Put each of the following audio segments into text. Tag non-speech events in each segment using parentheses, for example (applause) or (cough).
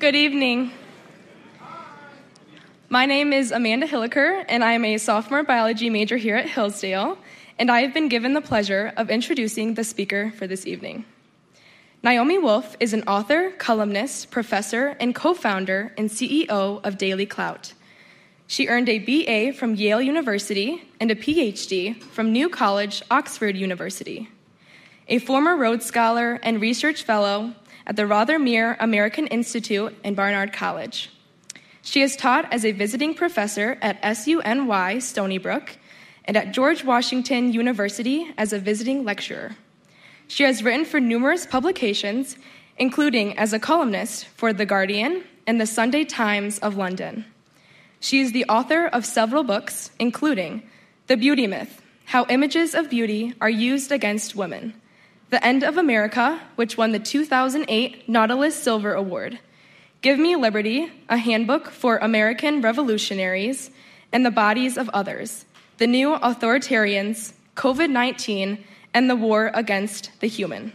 Good evening. My name is Amanda Hilliker, and I am a sophomore biology major here at Hillsdale, and I have been given the pleasure of introducing the speaker for this evening. Naomi Wolf is an author, columnist, professor, and co founder and CEO of Daily Clout. She earned a BA from Yale University and a PhD from New College, Oxford University. A former Rhodes Scholar and Research Fellow at the Rothermere American Institute and Barnard College. She has taught as a visiting professor at SUNY Stony Brook and at George Washington University as a visiting lecturer. She has written for numerous publications, including as a columnist for The Guardian and the Sunday Times of London. She is the author of several books, including The Beauty Myth How Images of Beauty Are Used Against Women, The End of America, which won the 2008 Nautilus Silver Award, Give Me Liberty, a handbook for American revolutionaries, and The Bodies of Others, The New Authoritarians, COVID 19, and the war against the human.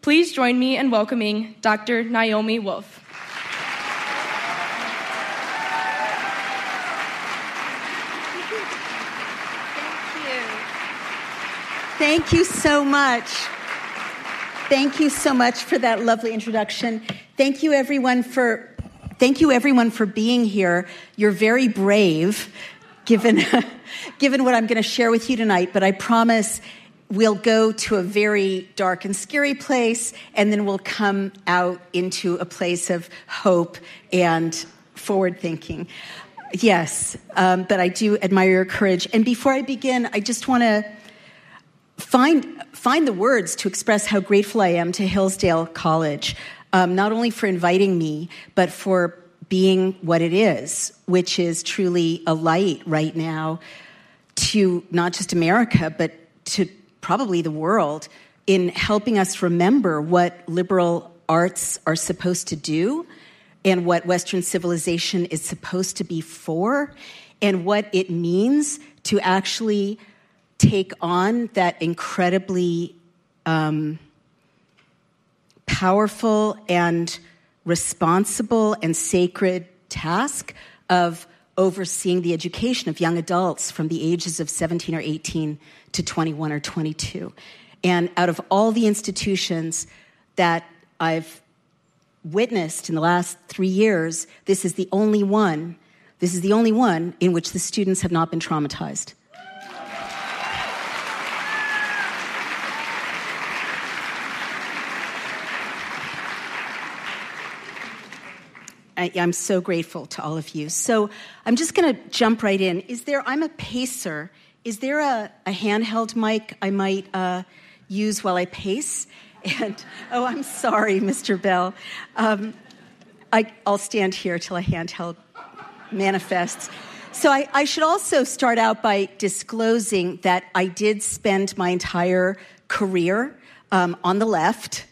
Please join me in welcoming Dr. Naomi Wolf. Thank you. Thank you so much. Thank you so much for that lovely introduction. Thank you everyone for thank you everyone for being here. You're very brave given (laughs) given what I'm going to share with you tonight, but I promise we'll go to a very dark and scary place, and then we'll come out into a place of hope and forward thinking. Yes, um, but I do admire your courage. And before I begin, I just want to find find the words to express how grateful I am to Hillsdale College, um, not only for inviting me, but for being what it is, which is truly a light right now to not just America, but to probably the world in helping us remember what liberal arts are supposed to do and what Western civilization is supposed to be for and what it means to actually take on that incredibly um, powerful and responsible and sacred task of overseeing the education of young adults from the ages of 17 or 18 to 21 or 22. And out of all the institutions that I've witnessed in the last three years, this is the only one, this is the only one in which the students have not been traumatized. I, am so grateful to all of you. So I'm just going to jump right in. Is there, I'm a pacer. Is there a, a handheld mic I might uh, use while I pace? (laughs) And, oh, I'm sorry, Mr. Bell. Um, I, will stand here till a handheld manifests. So I, I should also start out by disclosing that I did spend my entire career um, on the left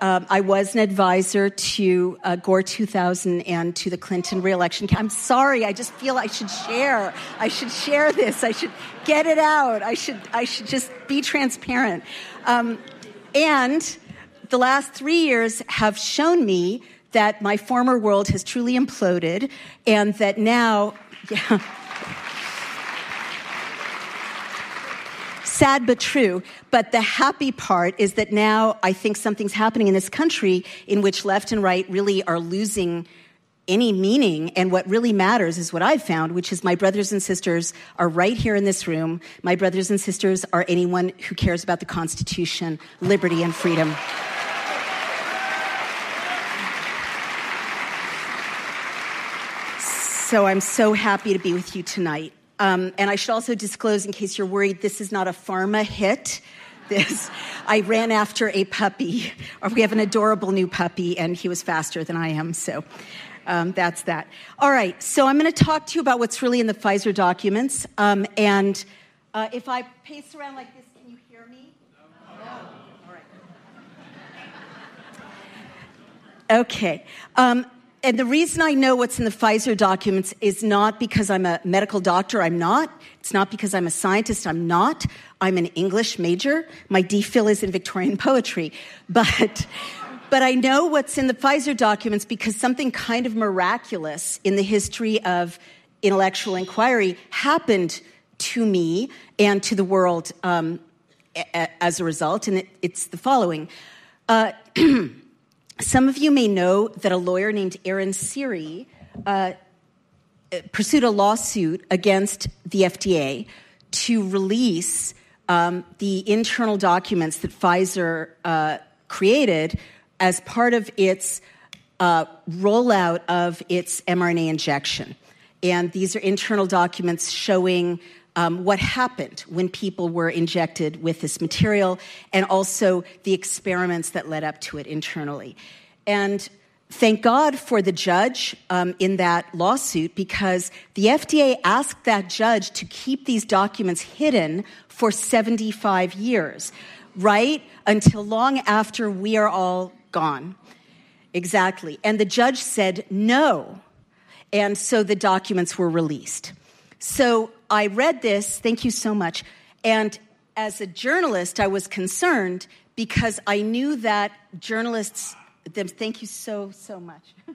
um, I was an advisor to uh, Gore 2000 and to the Clinton reelection. I'm sorry, I just feel I should share. I should share this. I should get it out. I should, I should just be transparent. Um, and the last three years have shown me that my former world has truly imploded and that now, (laughs) yeah. Sad but true. But the happy part is that now I think something's happening in this country in which left and right really are losing any meaning. And what really matters is what I've found, which is my brothers and sisters are right here in this room. My brothers and sisters are anyone who cares about the Constitution, liberty, and freedom. So I'm so happy to be with you tonight. Um, and I should also disclose, in case you're worried, this is not a pharma hit. This, I ran after a puppy, (laughs) we have an adorable new puppy, and he was faster than I am, so um, that's that. All right, so I'm going to talk to you about what's really in the Pfizer documents. Um, and uh, if I pace around like this, can you hear me? No. no. All right. Okay. And the reason I know what's in the Pfizer documents is not because I'm a medical doctor, I'm not. It's not because I'm a scientist, I'm not. I'm an English major. My DPhil is in Victorian poetry. But but I know what's in the Pfizer documents because something kind of miraculous in the history of intellectual inquiry happened to me and to the world um, a- as a result, and it, it's the following. Uh, (clears throat) some of you may know that a lawyer named Aaron Siri uh, pursued a lawsuit against the FDA to release um, the internal documents that Pfizer uh, created as part of its uh, rollout of its mRNA injection. And these are internal documents showing um, what happened when people were injected with this material and also the experiments that led up to it internally. And thank God for the judge um, in that lawsuit because the FDA asked that judge to keep these documents hidden for 75 years, right? Until long after we are all gone. Exactly. And the judge said no. And so the documents were released. So I read this, thank you so much. And as a journalist, I was concerned because I knew that journalists, them, thank you so, so much. (laughs)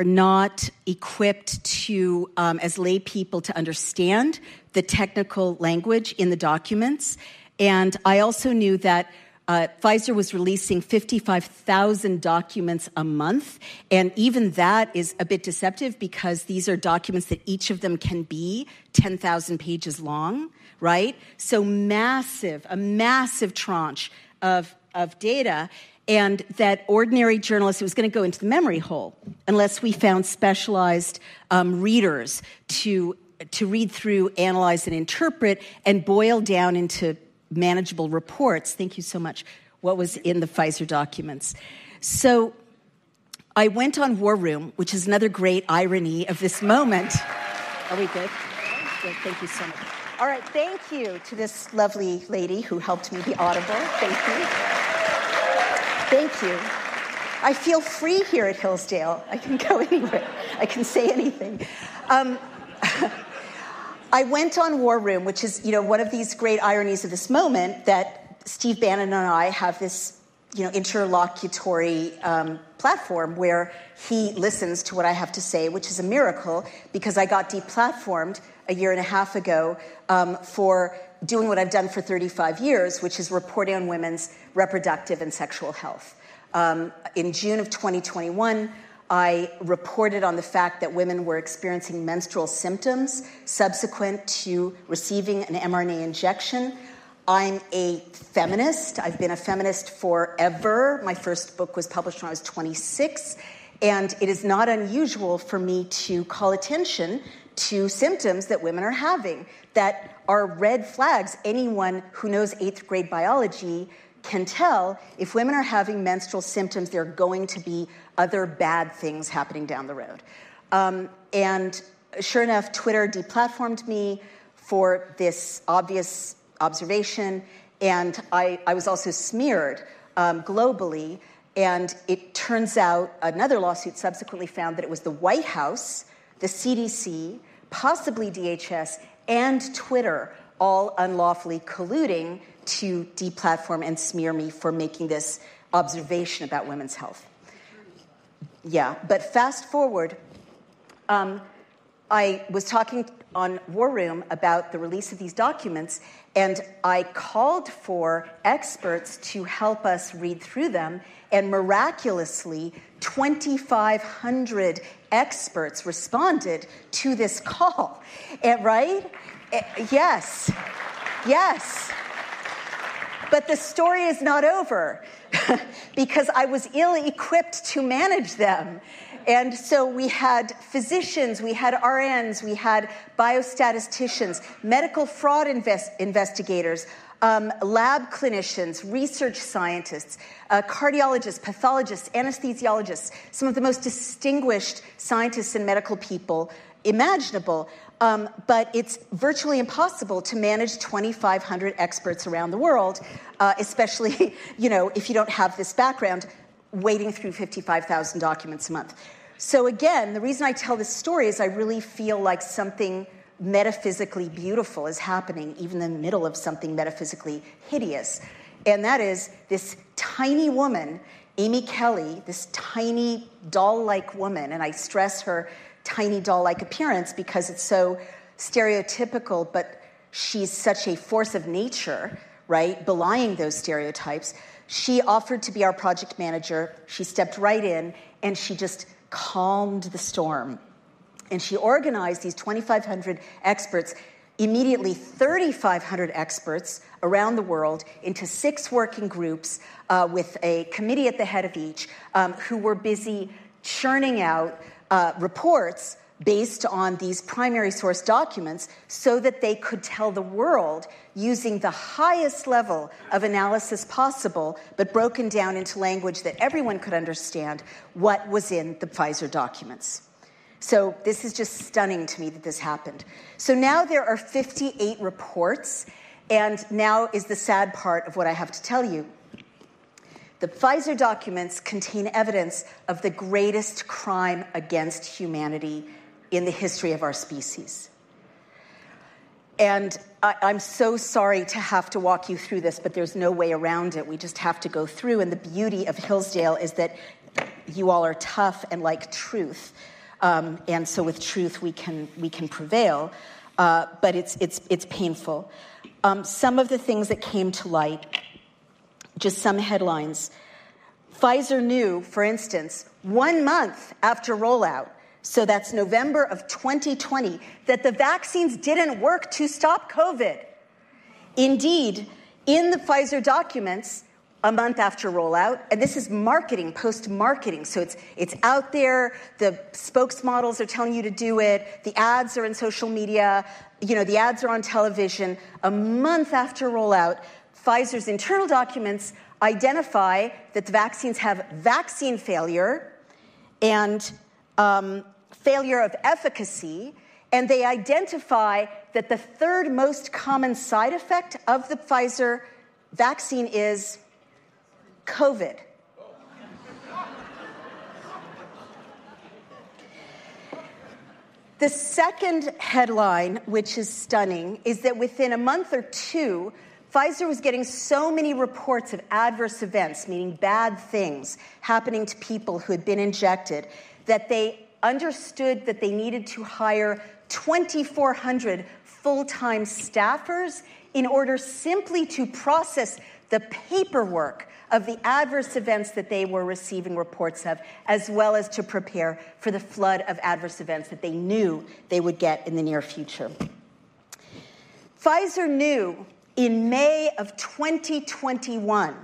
are not equipped to, um, as lay people, to understand the technical language in the documents. And I also knew that uh, Pfizer was releasing 55,000 documents a month. And even that is a bit deceptive because these are documents that each of them can be 10,000 pages long, right? So massive, a massive tranche of, of data and that ordinary journalists, it was going to go into the memory hole unless we found specialized um, readers to, to read through, analyze, and interpret and boil down into manageable reports. Thank you so much. What was in the Pfizer documents. So I went on War Room, which is another great irony of this moment. Are we good? Good. Thank you so much. All right, thank you to this lovely lady who helped me be audible. Thank you. Thank you. I feel free here at Hillsdale. I can go (laughs) anywhere, I can say anything. Um, (laughs) I went on War Room, which is, you know, one of these great ironies of this moment that Steve Bannon and I have this, you know, interlocutory um, platform where he listens to what I have to say, which is a miracle because I got deplatformed a year and a half ago um, for doing what I've done for 35 years, which is reporting on women's reproductive and sexual health. Um, in June of 2021, I reported on the fact that women were experiencing menstrual symptoms subsequent to receiving an mRNA injection. I'm a feminist. I've been a feminist forever. My first book was published when I was 26. And it is not unusual for me to call attention to symptoms that women are having that are red flags. Anyone who knows eighth grade biology can tell if women are having menstrual symptoms, there are going to be other bad things happening down the road. Um, and sure enough, Twitter deplatformed me for this obvious observation, and I, I was also smeared um, globally. And it turns out another lawsuit subsequently found that it was the White House, the CDC, possibly DHS, and Twitter all unlawfully colluding to deplatform and smear me for making this observation about women's health. Yeah, but fast forward, um, I was talking on War Room about the release of these documents, and I called for experts to help us read through them, and miraculously, 2,500 experts responded to this call. And, right? Eh, yes. Yes. But the story is not over (laughs) because I was ill equipped to manage them. And so we had physicians, we had RNs, we had biostatisticians, medical fraud invest- investigators, um, lab clinicians, research scientists, uh, cardiologists, pathologists, anesthesiologists, some of the most distinguished scientists and medical people imaginable. Um, but it's virtually impossible to manage 2,500 experts around the world, uh, especially, (laughs) you know, if you don't have this background, wading through 55,000 documents a month. So again, the reason I tell this story is I really feel like something metaphysically beautiful is happening, even in the middle of something metaphysically hideous. And that is this tiny woman, Amy Kelly, this tiny doll like woman, and I stress her tiny doll like appearance because it's so stereotypical, but she's such a force of nature, right? Belying those stereotypes. She offered to be our project manager. She stepped right in and she just calmed the storm. And she organized these 2,500 experts, immediately 3,500 experts around the world, into six working groups uh, with a committee at the head of each um, who were busy churning out uh, reports based on these primary source documents so that they could tell the world using the highest level of analysis possible, but broken down into language that everyone could understand what was in the Pfizer documents. So, this is just stunning to me that this happened. So, now there are 58 reports, and now is the sad part of what I have to tell you. The Pfizer documents contain evidence of the greatest crime against humanity in the history of our species. And I, am so sorry to have to walk you through this, but there's no way around it. We just have to go through. And the beauty of Hillsdale is that you all are tough and like truth. Um, and so with truth, we can, we can prevail. Uh, but it's, it's, it's painful. Um, some of the things that came to light, just some headlines. Pfizer knew, for instance, one month after rollout, so that's November of 2020, that the vaccines didn't work to stop COVID. Indeed, in the Pfizer documents, a month after rollout, and this is marketing, post marketing. So it's, it's out there, the spokesmodels are telling you to do it, the ads are in social media, you know, the ads are on television. A month after rollout, Pfizer's internal documents identify that the vaccines have vaccine failure and um, failure of efficacy, and they identify that the third most common side effect of the Pfizer vaccine is COVID. The second headline, which is stunning, is that within a month or two, Pfizer was getting so many reports of adverse events, meaning bad things happening to people who had been injected, that they understood that they needed to hire 2,400 full time staffers in order simply to process the paperwork of the adverse events that they were receiving reports of, as well as to prepare for the flood of adverse events that they knew they would get in the near future. Pfizer knew in May of 2021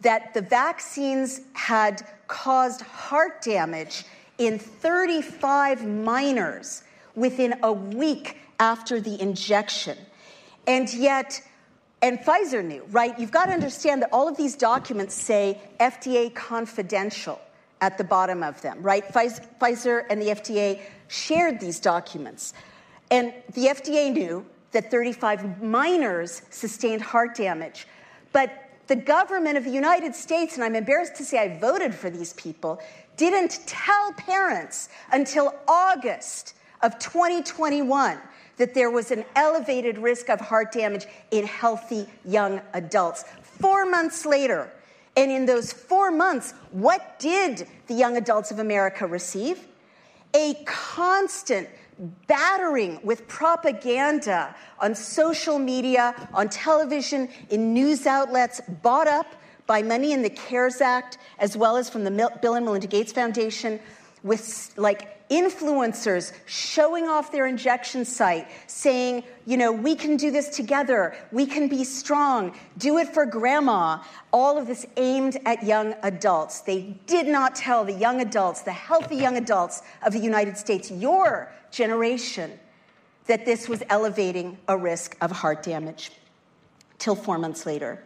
that the vaccines had caused heart damage in 35 minors within a week after the injection. And yet, and Pfizer knew, right? You've got to understand that all of these documents say FDA confidential at the bottom of them, right? Pfizer and the FDA shared these documents. And the FDA knew that 35 minors sustained heart damage. But the government of the United States, and I'm embarrassed to say I voted for these people, didn't tell parents until August of 2021 that there was an elevated risk of heart damage in healthy young adults. Four months later, and in those four months, what did the young adults of America receive? A constant battering with propaganda on social media, on television, in news outlets, bought up by money in the CARES Act, as well as from the Bill and Melinda Gates Foundation, with like influencers showing off their injection site, saying, you know, we can do this together, we can be strong, do it for grandma. All of this aimed at young adults. They did not tell the young adults, the healthy young adults of the United States, your generation, that this was elevating a risk of heart damage. Till four months later.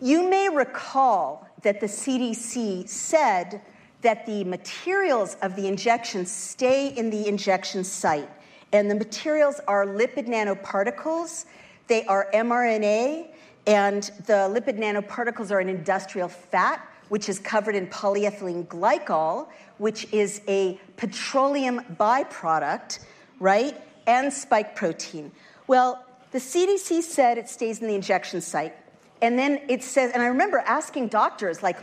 You may recall that the CDC said that the materials of the injection stay in the injection site. And the materials are lipid nanoparticles, they are mRNA, and the lipid nanoparticles are an industrial fat, which is covered in polyethylene glycol, which is a petroleum byproduct, right? and spike protein. Well, the CDC said it stays in the injection site. And then it says, and I remember asking doctors, like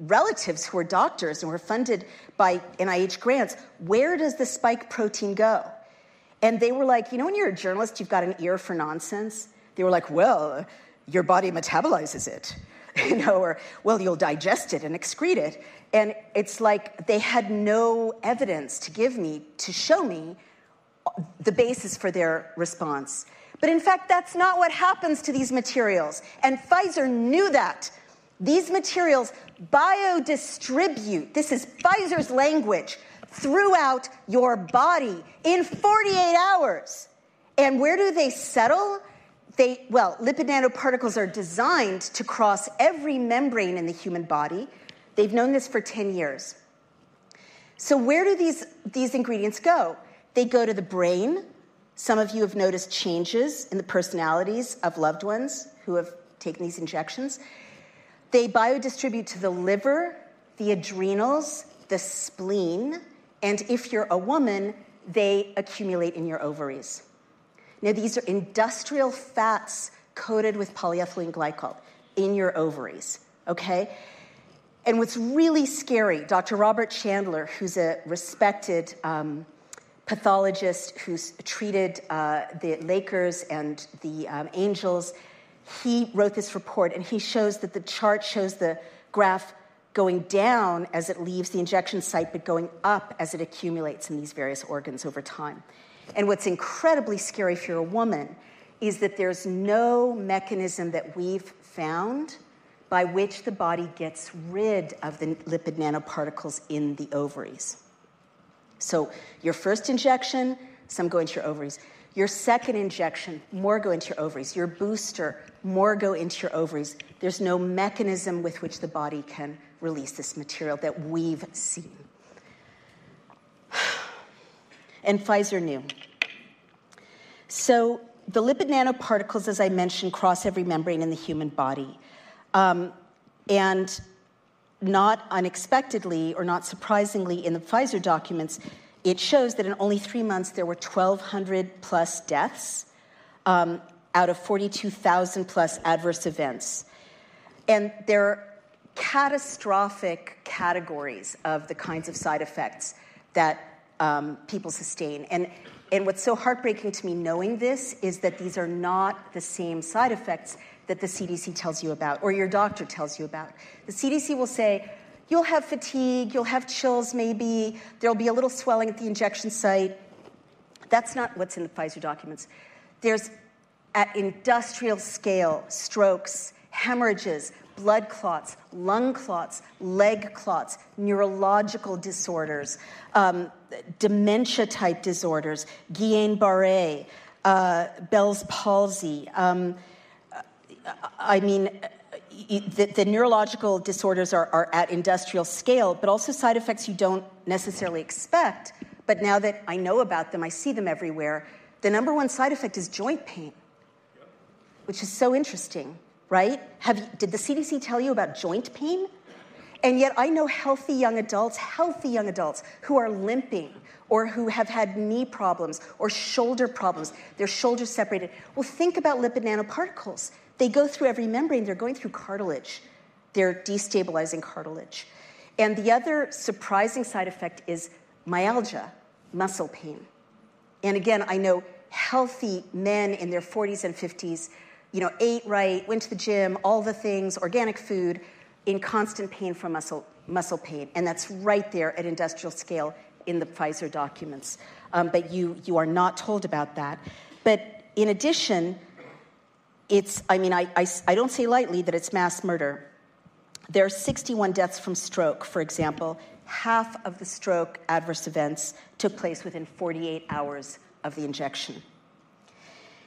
relatives who are doctors and were funded by NIH grants, where does the spike protein go? And they were like, you know, when you're a journalist, you've got an ear for nonsense. They were like, well, your body metabolizes it, (laughs) you know, or well, you'll digest it and excrete it. And it's like they had no evidence to give me to show me the basis for their response. But in fact, that's not what happens to these materials. And Pfizer knew that. These materials biodistribute, this is Pfizer's language, throughout your body in 48 hours. And where do they settle? They, well, lipid nanoparticles are designed to cross every membrane in the human body. They've known this for 10 years. So, where do these, these ingredients go? They go to the brain. Some of you have noticed changes in the personalities of loved ones who have taken these injections. They biodistribute to the liver, the adrenals, the spleen, and if you're a woman, they accumulate in your ovaries. Now, these are industrial fats coated with polyethylene glycol in your ovaries, okay? And what's really scary, Dr. Robert Chandler, who's a respected um, pathologist who's treated uh, the Lakers and the um, Angels, he wrote this report and he shows that the chart shows the graph going down as it leaves the injection site, but going up as it accumulates in these various organs over time. And what's incredibly scary if you're a woman is that there's no mechanism that we've found by which the body gets rid of the lipid nanoparticles in the ovaries. So, your first injection, some go into your ovaries. Your second injection, more go into your ovaries. Your booster, more go into your ovaries. There's no mechanism with which the body can release this material that we've seen. And Pfizer knew. So, the lipid nanoparticles, as I mentioned, cross every membrane in the human body. Um, and not unexpectedly or not surprisingly, in the Pfizer documents, it shows that in only three months there were 1,200 plus deaths um, out of 42,000 plus adverse events. And there are catastrophic categories of the kinds of side effects that um, people sustain. And, and what's so heartbreaking to me knowing this is that these are not the same side effects that the CDC tells you about or your doctor tells you about. The CDC will say, you'll have fatigue, you'll have chills maybe, there'll be a little swelling at the injection site. That's not what's in the Pfizer documents. There's at industrial scale strokes, hemorrhages, blood clots, lung clots, leg clots, neurological disorders, um, dementia type disorders, Guillain Barre, uh, Bell's palsy. Um, I mean, the, the, neurological disorders are, are at industrial scale, but also side effects you don't necessarily expect. But now that I know about them, I see them everywhere. The number one side effect is joint pain, which is so interesting, right? Have you, did the CDC tell you about joint pain? And yet, I know healthy young adults, healthy young adults who are limping or who have had knee problems or shoulder problems, their shoulders separated. Well, think about lipid nanoparticles. They go through every membrane, they're going through cartilage, they're destabilizing cartilage. And the other surprising side effect is myalgia, muscle pain. And again, I know healthy men in their 40s and 50s, you know, ate right, went to the gym, all the things, organic food, in constant pain from muscle, muscle pain. And that's right there at industrial scale in the Pfizer documents. Um, but you, you are not told about that. But in addition, it's, I mean, I, I, I don't say lightly that it's mass murder. There are 61 deaths from stroke, for example. Half of the stroke adverse events took place within 48 hours of the injection.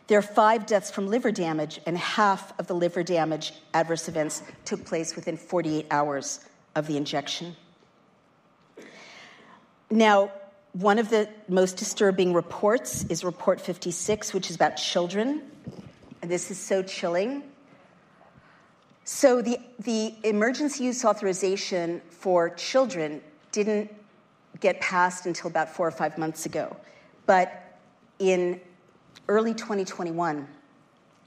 There are five deaths from liver damage, and half of the liver damage adverse events took place within 48 hours of the injection. Now, one of the most disturbing reports is Report 56, which is about children and this is so chilling. So, the, the emergency use authorization for children didn't get passed until about four or five months ago. But in early 2021,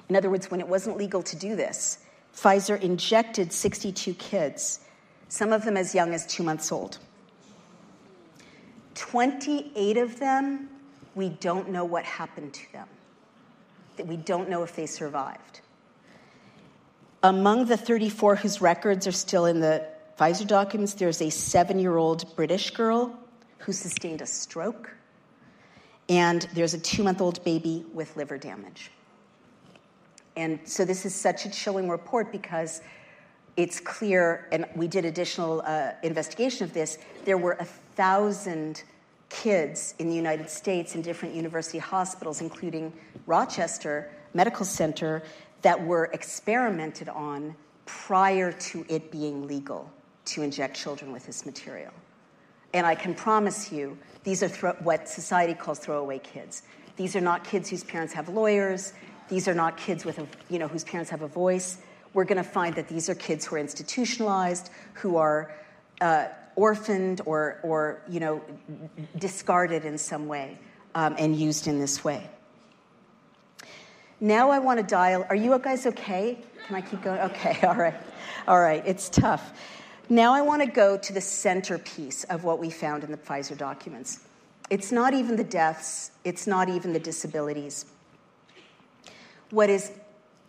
in other words, when it wasn't legal to do this, Pfizer injected 62 kids, some of them as young as two months old. 28 of them, we don't know what happened to them. That we don't know if they survived. Among the 34 whose records are still in the Pfizer documents, there's a seven year old British girl who sustained a stroke, and there's a two month old baby with liver damage. And so this is such a chilling report because it's clear, and we did additional uh, investigation of this, there were a thousand kids in the United States in different university hospitals, including Rochester Medical Center, that were experimented on prior to it being legal to inject children with this material. And I can promise you, these are thro- what society calls throwaway kids. These are not kids whose parents have lawyers. These are not kids with a, you know, whose parents have a voice. We're going to find that these are kids who are institutionalized, who are uh, orphaned or, or you know, discarded in some way um, and used in this way. Now I want to dial. Are you guys okay? Can I keep going? Okay, (laughs) all right. All right, it's tough. Now I want to go to the centerpiece of what we found in the Pfizer documents. It's not even the deaths, it's not even the disabilities. What is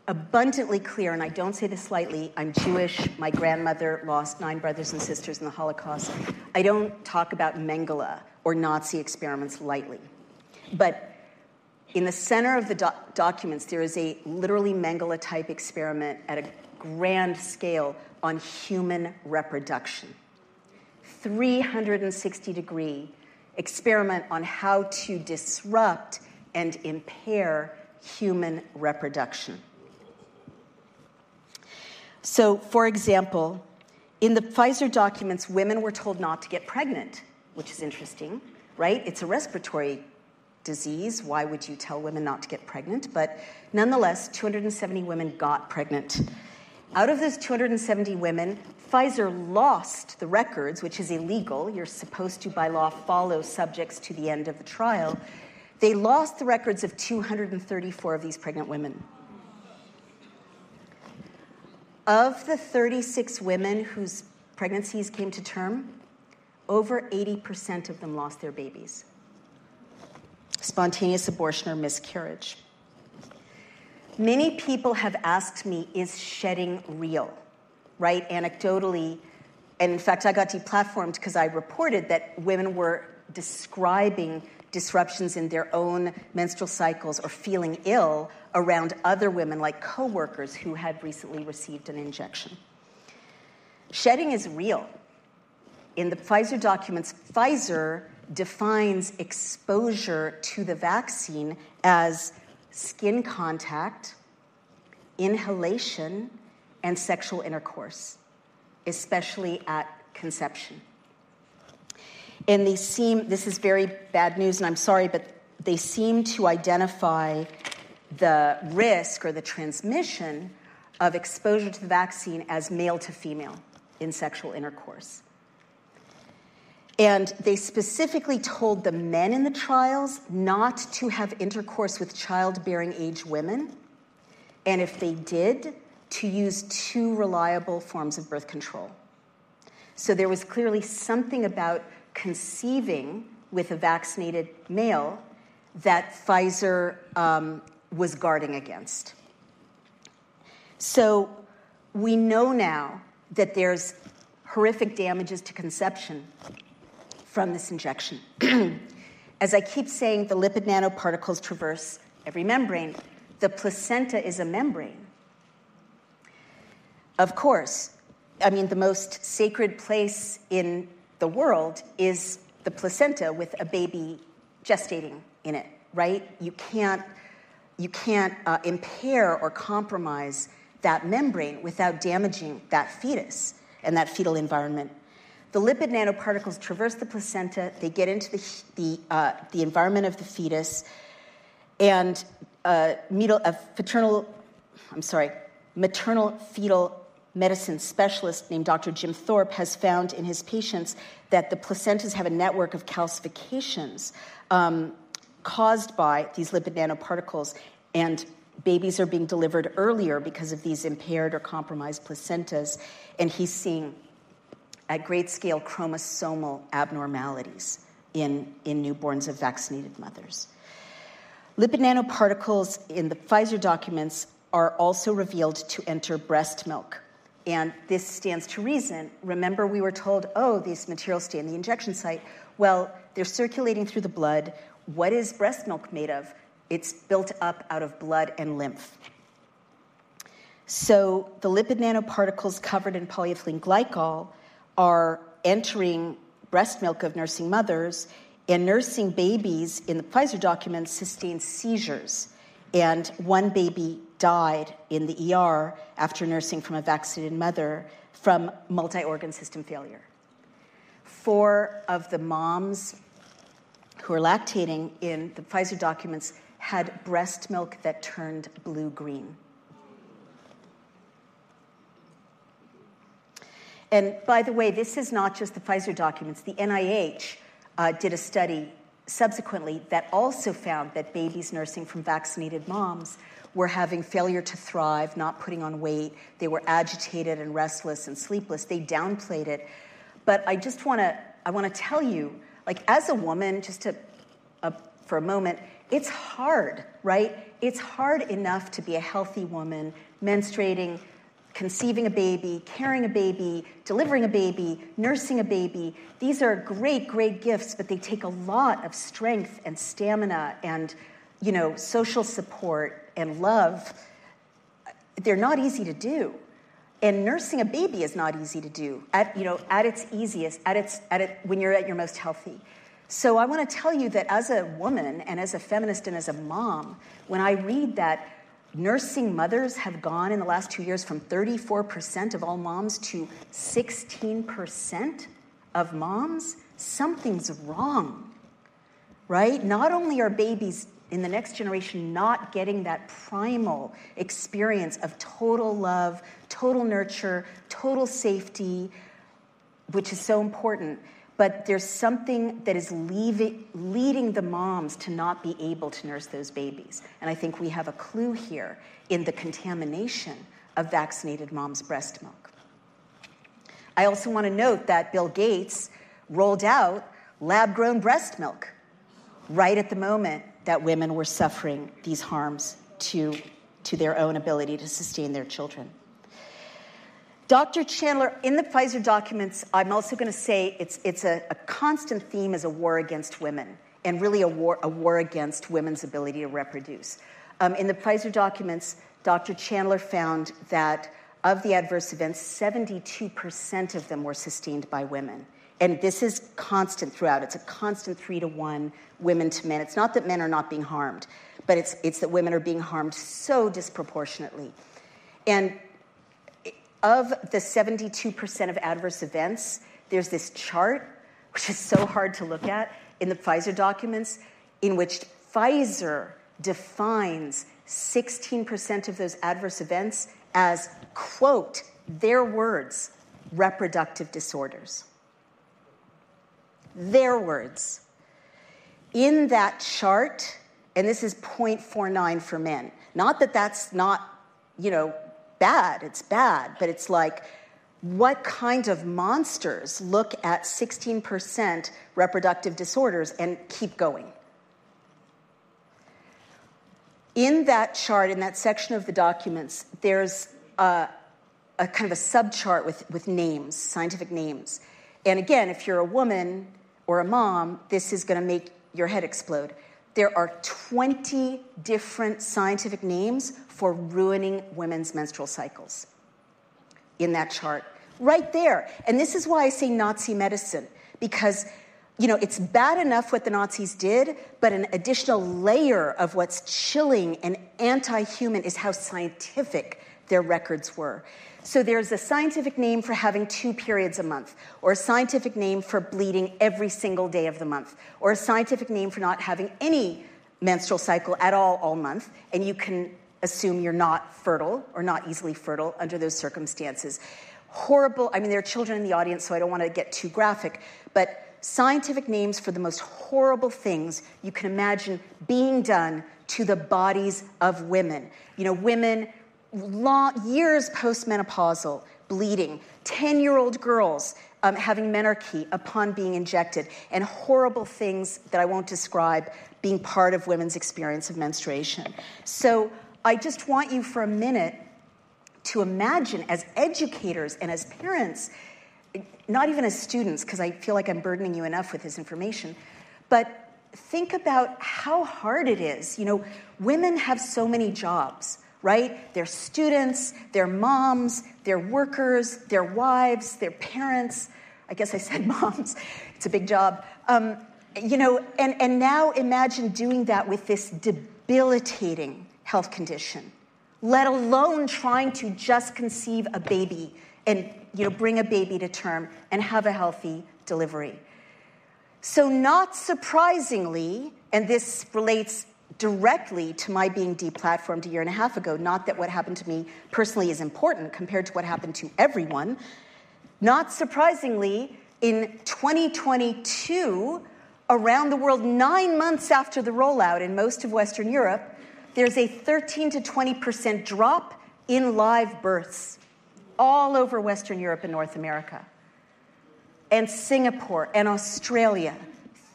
abundantly clear, and I don't say this lightly, I'm Jewish, my grandmother lost nine brothers and sisters in the Holocaust. I don't talk about Mengele or Nazi experiments lightly. But in the center of the do- documents, there is a literally Mengele type experiment at a grand scale on human reproduction. 360 degree experiment on how to disrupt and impair human reproduction. So, for example, in the Pfizer documents, women were told not to get pregnant, which is interesting, right? It's a respiratory disease. Why would you tell women not to get pregnant? But nonetheless, 270 women got pregnant. Out of those 270 women, Pfizer lost the records, which is illegal. You're supposed to, by law, follow subjects to the end of the trial. They lost the records of 234 of these pregnant women. Of the 36 women whose pregnancies came to term, over 80% of them lost their babies spontaneous abortion or miscarriage. Many people have asked me, is shedding real? Right? Anecdotally, and in fact, I got deplatformed because I reported that women were describing disruptions in their own menstrual cycles or feeling ill around other women, like coworkers who had recently received an injection. Shedding is real. In the Pfizer documents, Pfizer defines exposure to the vaccine as skin contact, inhalation, and sexual intercourse, especially at conception. And they seem, this is very bad news, and I'm sorry, but they seem to identify the risk or the transmission of exposure to the vaccine as male to female in sexual intercourse. And they specifically told the men in the trials not to have intercourse with childbearing age women. And if they did, to use two reliable forms of birth control. So there was clearly something about conceiving with a vaccinated male that Pfizer um, was guarding against. So we know now that there's horrific damages to conception from this injection. (clears throat) As I keep saying, the lipid nanoparticles traverse every membrane. The placenta is a membrane. Of course, I mean, the most sacred place in the world is the placenta with a baby gestating in it, right? You can't, you can't uh, impair or compromise that membrane without damaging that fetus and that fetal environment. The lipid nanoparticles traverse the placenta, they get into the, the, uh, the environment of the fetus, and uh, a paternal, I'm sorry, maternal fetal medicine specialist named Dr. Jim Thorp has found in his patients that the placentas have a network of calcifications um, caused by these lipid nanoparticles, and babies are being delivered earlier because of these impaired or compromised placentas, and he's seeing at great scale chromosomal abnormalities in, in newborns of vaccinated mothers. Lipid nanoparticles in the Pfizer documents are also revealed to enter breast milk. And this stands to reason. Remember, we were told, oh, these materials stay in the injection site. Well, they're circulating through the blood. What is breast milk made of? It's built up out of blood and lymph. So the lipid nanoparticles covered in polyethylene glycol are entering breast milk of nursing mothers, and nursing babies in the Pfizer documents sustained seizures. And one baby died in the ER after nursing from a vaccinated mother from multi organ system failure. Four of the moms who are lactating in the Pfizer documents had breast milk that turned blue green. And by the way, this is not just the Pfizer documents. The NIH uh, did a study subsequently that also found that babies nursing from vaccinated moms were having failure to thrive, not putting on weight. They were agitated and restless and sleepless. They downplayed it. But I just want to I want to tell you, like as a woman, just to uh, for a moment, it's hard, right? It's hard enough to be a healthy woman, menstruating, conceiving a baby, carrying a baby, delivering a baby, nursing a baby. These are great, great gifts, but they take a lot of strength and stamina and, you know, social support and love. They're not easy to do. And nursing a baby is not easy to do at, you know, at its easiest, at its, at it, when you're at your most healthy. So I want to tell you that as a woman and as a feminist and as a mom, when I read that Nursing mothers have gone in the last two years from 34% of all moms to 16% of moms. Something's wrong, right? Not only are babies in the next generation not getting that primal experience of total love, total nurture, total safety, which is so important but there's something that is leaving, leading the moms to not be able to nurse those babies. And I think we have a clue here in the contamination of vaccinated moms' breast milk. I also want to note that Bill Gates rolled out lab grown breast milk right at the moment that women were suffering these harms to, to their own ability to sustain their children. Dr. Chandler, in the Pfizer documents, I'm also going to say it's, it's a, a, constant theme as a war against women and really a war, a war against women's ability to reproduce. Um, in the Pfizer documents, Dr. Chandler found that of the adverse events, 72% of them were sustained by women. And this is constant throughout. It's a constant three to one women to men. It's not that men are not being harmed, but it's, it's that women are being harmed so disproportionately. And of the 72% of adverse events, there's this chart, which is so hard to look at in the Pfizer documents, in which Pfizer defines 16% of those adverse events as, quote, their words, reproductive disorders. Their words. In that chart, and this is 0.49 for men, not that that's not, you know, bad, it's bad, but it's like, what kind of monsters look at 16% reproductive disorders and keep going? In that chart, in that section of the documents, there's a, a kind of a subchart with, with names, scientific names. And again, if you're a woman or a mom, this is going to make your head explode. There are 20 different scientific names for ruining women's menstrual cycles in that chart. Right there. And this is why I say Nazi medicine, because you know, it's bad enough what the Nazis did, but an additional layer of what's chilling and anti human is how scientific their records were. So there's a scientific name for having two periods a month, or a scientific name for bleeding every single day of the month, or a scientific name for not having any menstrual cycle at all all month, and you can assume you're not fertile or not easily fertile under those circumstances. Horrible, I mean, there are children in the audience, so I don't want to get too graphic, but scientific names for the most horrible things you can imagine being done to the bodies of women. You know, women long, years postmenopausal, bleeding, 10 year old girls um, having menarche upon being injected, and horrible things that I won't describe being part of women's experience of menstruation. So I just want you for a minute to imagine as educators and as parents, not even as students, because I feel like I'm burdening you enough with this information, but think about how hard it is. You know, women have so many jobs, right? They're students, they're moms, they're workers, they're wives, they're parents. I guess I said (laughs) moms, it's a big job. Um, you know, and, and now imagine doing that with this debilitating health condition, let alone trying to just conceive a baby and you know, bring a baby to term and have a healthy delivery. So, not surprisingly, and this relates directly to my being deplatformed a year and a half ago, not that what happened to me personally is important compared to what happened to everyone. Not surprisingly, in 2022, around the world, nine months after the rollout in most of Western Europe, there's a 13 to 20% drop in live births all over Western Europe and North America. And Singapore and Australia,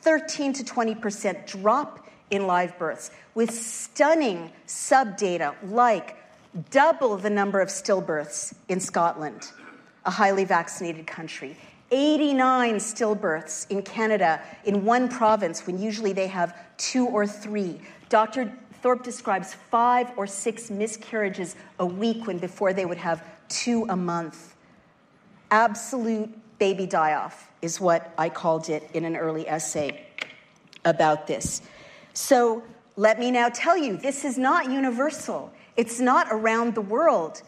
13 to 20% drop in live births, with stunning sub data like double the number of stillbirths in Scotland, a highly vaccinated country. 89 stillbirths in Canada in one province when usually they have two or three. Dr. Thorp describes five or six miscarriages a week when before they would have two a month. Absolute baby die off is what I called it in an early essay about this. So let me now tell you this is not universal, it's not around the world.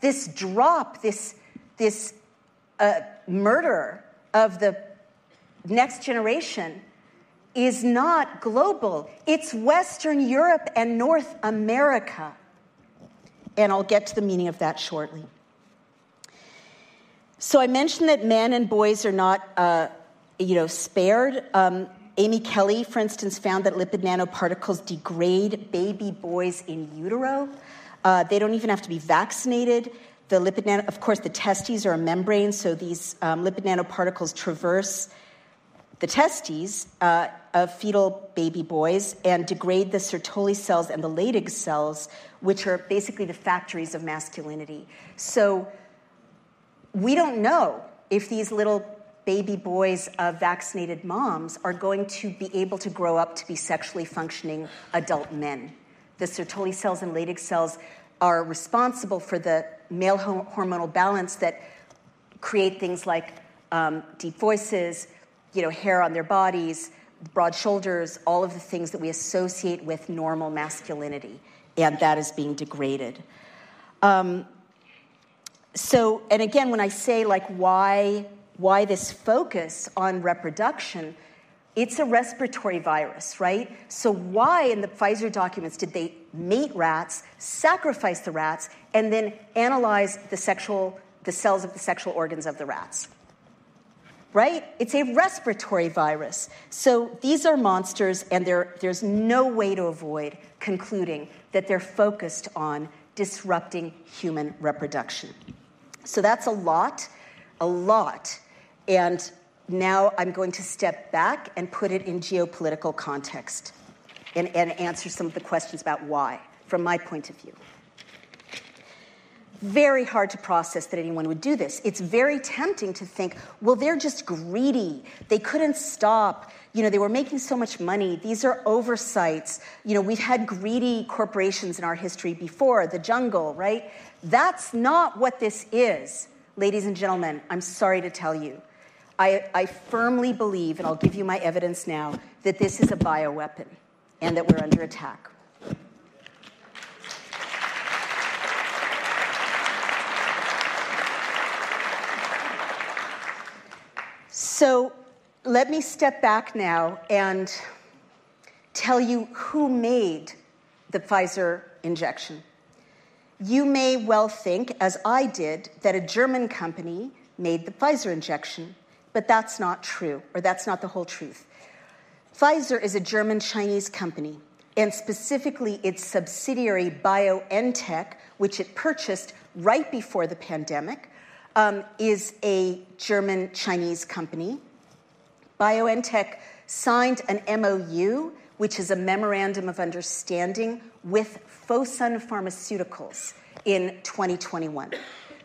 This drop, this, this uh, murder of the next generation is not global, it's Western Europe and North America. And I'll get to the meaning of that shortly. So I mentioned that men and boys are not, uh, you know, spared. Um, Amy Kelly, for instance, found that lipid nanoparticles degrade baby boys in utero. Uh, they don't even have to be vaccinated. The lipid of course, the testes are a membrane, so these um, lipid nanoparticles traverse the testes uh, of fetal baby boys and degrade the Sertoli cells and the Leydig cells, which are basically the factories of masculinity. So we don't know if these little baby boys of vaccinated moms are going to be able to grow up to be sexually functioning adult men. The Sertoli cells and Leydig cells are responsible for the male hormonal balance that create things like um, deep voices, you know, hair on their bodies, broad shoulders, all of the things that we associate with normal masculinity, and that is being degraded. Um, so, and again, when I say like why, why this focus on reproduction, it's a respiratory virus, right? So, why in the Pfizer documents did they mate rats, sacrifice the rats, and then analyze the sexual, the cells of the sexual organs of the rats? Right? It's a respiratory virus. So, these are monsters, and there's no way to avoid concluding that they're focused on disrupting human reproduction. So that's a lot, a lot. And now I'm going to step back and put it in geopolitical context and, and answer some of the questions about why, from my point of view. Very hard to process that anyone would do this. It's very tempting to think, well, they're just greedy. They couldn't stop. You know, they were making so much money. These are oversights. You know, we've had greedy corporations in our history before, the jungle, right? That's not what this is, ladies and gentlemen. I'm sorry to tell you. I, I firmly believe, and I'll give you my evidence now, that this is a bioweapon and that we're under attack. So let me step back now and tell you who made the Pfizer injection. You may well think, as I did, that a German company made the Pfizer injection. But that's not true, or that's not the whole truth. Pfizer is a German Chinese company, and specifically its subsidiary BioNTech, which it purchased right before the pandemic, um, is a German Chinese company. BioNTech signed an MOU, which is a memorandum of understanding with Fosun Pharmaceuticals in 2021.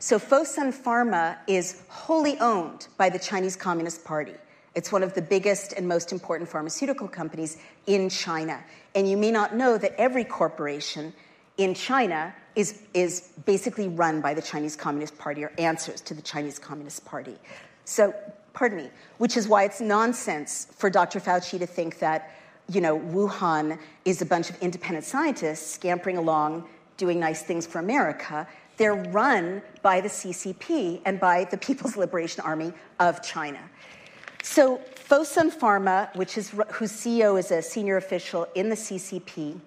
So Fosun Pharma is wholly owned by the Chinese Communist Party. It's one of the biggest and most important pharmaceutical companies in China. And you may not know that every corporation in China is, is basically run by the Chinese Communist Party or answers to the Chinese Communist Party. So, pardon me, which is why it's nonsense for Dr. Fauci to think that, you know, Wuhan is a bunch of independent scientists scampering along doing nice things for America. They're run by the CCP and by the People's Liberation Army of China. So, Fosun Pharma, which is whose CEO is a senior official in the CCP,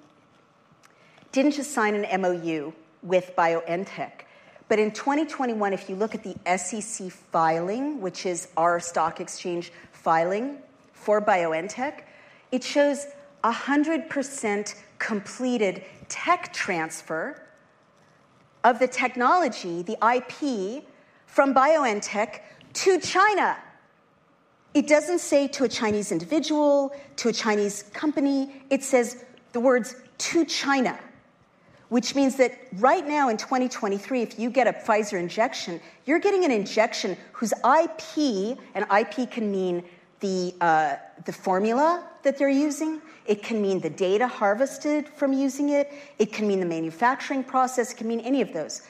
didn't just sign an MOU with BioNTech, but in 2021, if you look at the SEC filing, which is our stock exchange filing for BioNTech, it shows 100% completed tech transfer of the technology, the IP, from BioNTech to China. It doesn't say to a Chinese individual, to a Chinese company. It says the words to China, which means that right now in 2023, if you get a Pfizer injection, you're getting an injection whose IP, and IP can mean the, uh, the formula that they're using, it can mean the data harvested from using it, it can mean the manufacturing process, it can mean any of those.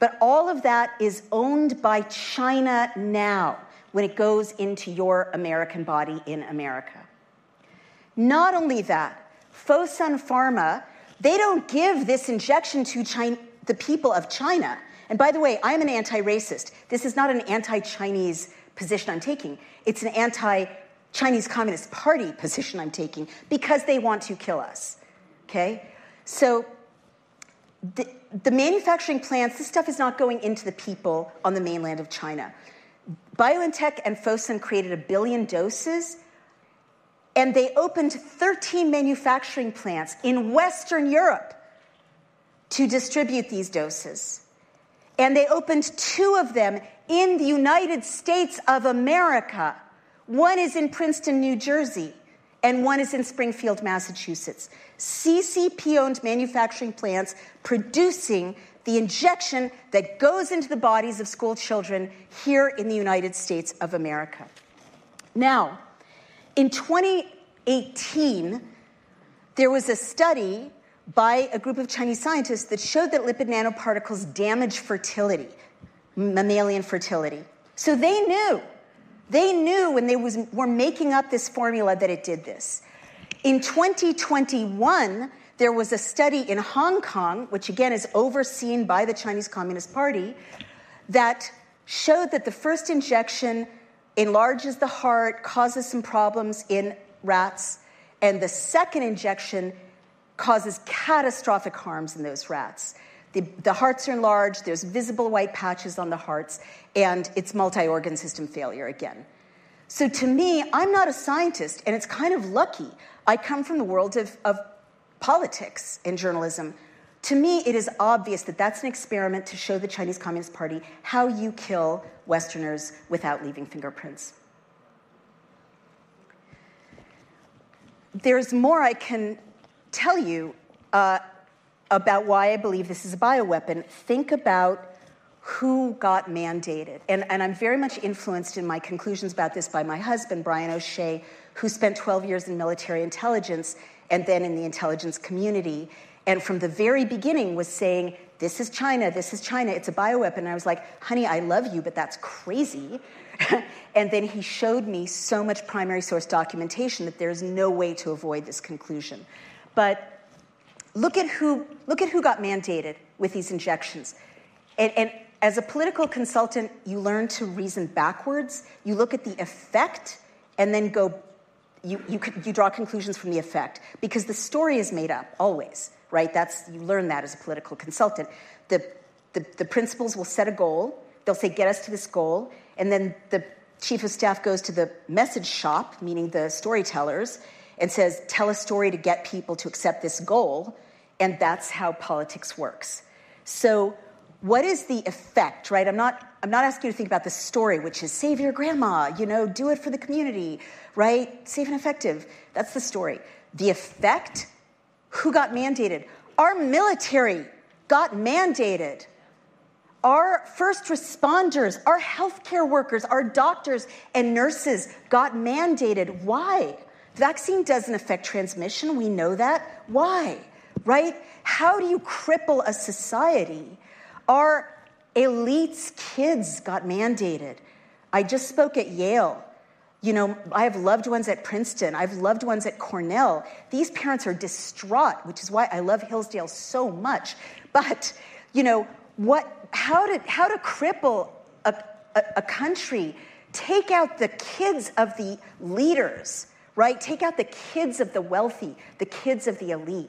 But all of that is owned by China now when it goes into your American body in America. Not only that, Fosun Pharma, they don't give this injection to China, the people of China. And by the way, I'm an anti racist. This is not an anti Chinese position I'm taking, it's an anti Chinese Communist Party position I'm taking because they want to kill us. Okay? So, the, the manufacturing plants, this stuff is not going into the people on the mainland of China. BioNTech and Fosun created a billion doses, and they opened 13 manufacturing plants in Western Europe to distribute these doses. And they opened two of them in the United States of America. One is in Princeton, New Jersey, and one is in Springfield, Massachusetts. CCP owned manufacturing plants producing the injection that goes into the bodies of school children here in the United States of America. Now, in 2018, there was a study by a group of Chinese scientists that showed that lipid nanoparticles damage fertility, mammalian fertility. So they knew. They knew when they was, were making up this formula that it did this. In 2021, there was a study in Hong Kong, which again is overseen by the Chinese Communist Party, that showed that the first injection enlarges the heart, causes some problems in rats, and the second injection causes catastrophic harms in those rats. The, the hearts are enlarged, there's visible white patches on the hearts, and it's multi organ system failure again. So to me, I'm not a scientist, and it's kind of lucky. I come from the world of, of politics and journalism, to me, it is obvious that that's an experiment to show the Chinese Communist Party how you kill Westerners without leaving fingerprints. There's more I can tell you uh, about why I believe this is a bioweapon. Think about who got mandated. And, and I'm very much influenced in my conclusions about this by my husband, Brian O'Shea, who spent 12 years in military intelligence and then in the intelligence community. And from the very beginning was saying, this is China, this is China, it's a bioweapon. And I was like, honey, I love you, but that's crazy. (laughs) and then he showed me so much primary source documentation that there's no way to avoid this conclusion. But look at who, look at who got mandated with these injections. And, and as a political consultant, you learn to reason backwards. You look at the effect and then go you, you, you draw conclusions from the effect because the story is made up always, right? That's, you learn that as a political consultant. The, the, the principals will set a goal, they'll say, get us to this goal, and then the, chief of staff goes to the message shop, meaning the storytellers, and says, Tell a story to get people to accept this goal. And that's how politics works. So, what is the effect, right? I'm not, I'm not asking you to think about the story, which is save your grandma, you know, do it for the community, right? Safe and effective. That's the story. The effect, who got mandated? Our military got mandated. Our first responders, our healthcare workers, our doctors and nurses got mandated. Why? Vaccine doesn't affect transmission. We know that. Why? Right? How do you cripple a society? Our elites' kids got mandated. I just spoke at Yale. You know, I have loved ones at Princeton. I have loved ones at Cornell. These parents are distraught, which is why I love Hillsdale so much. But, you know, what, how, to, how to cripple a, a, a country, take out the kids of the leaders, right? Take out the kids of the wealthy, the kids of the elite.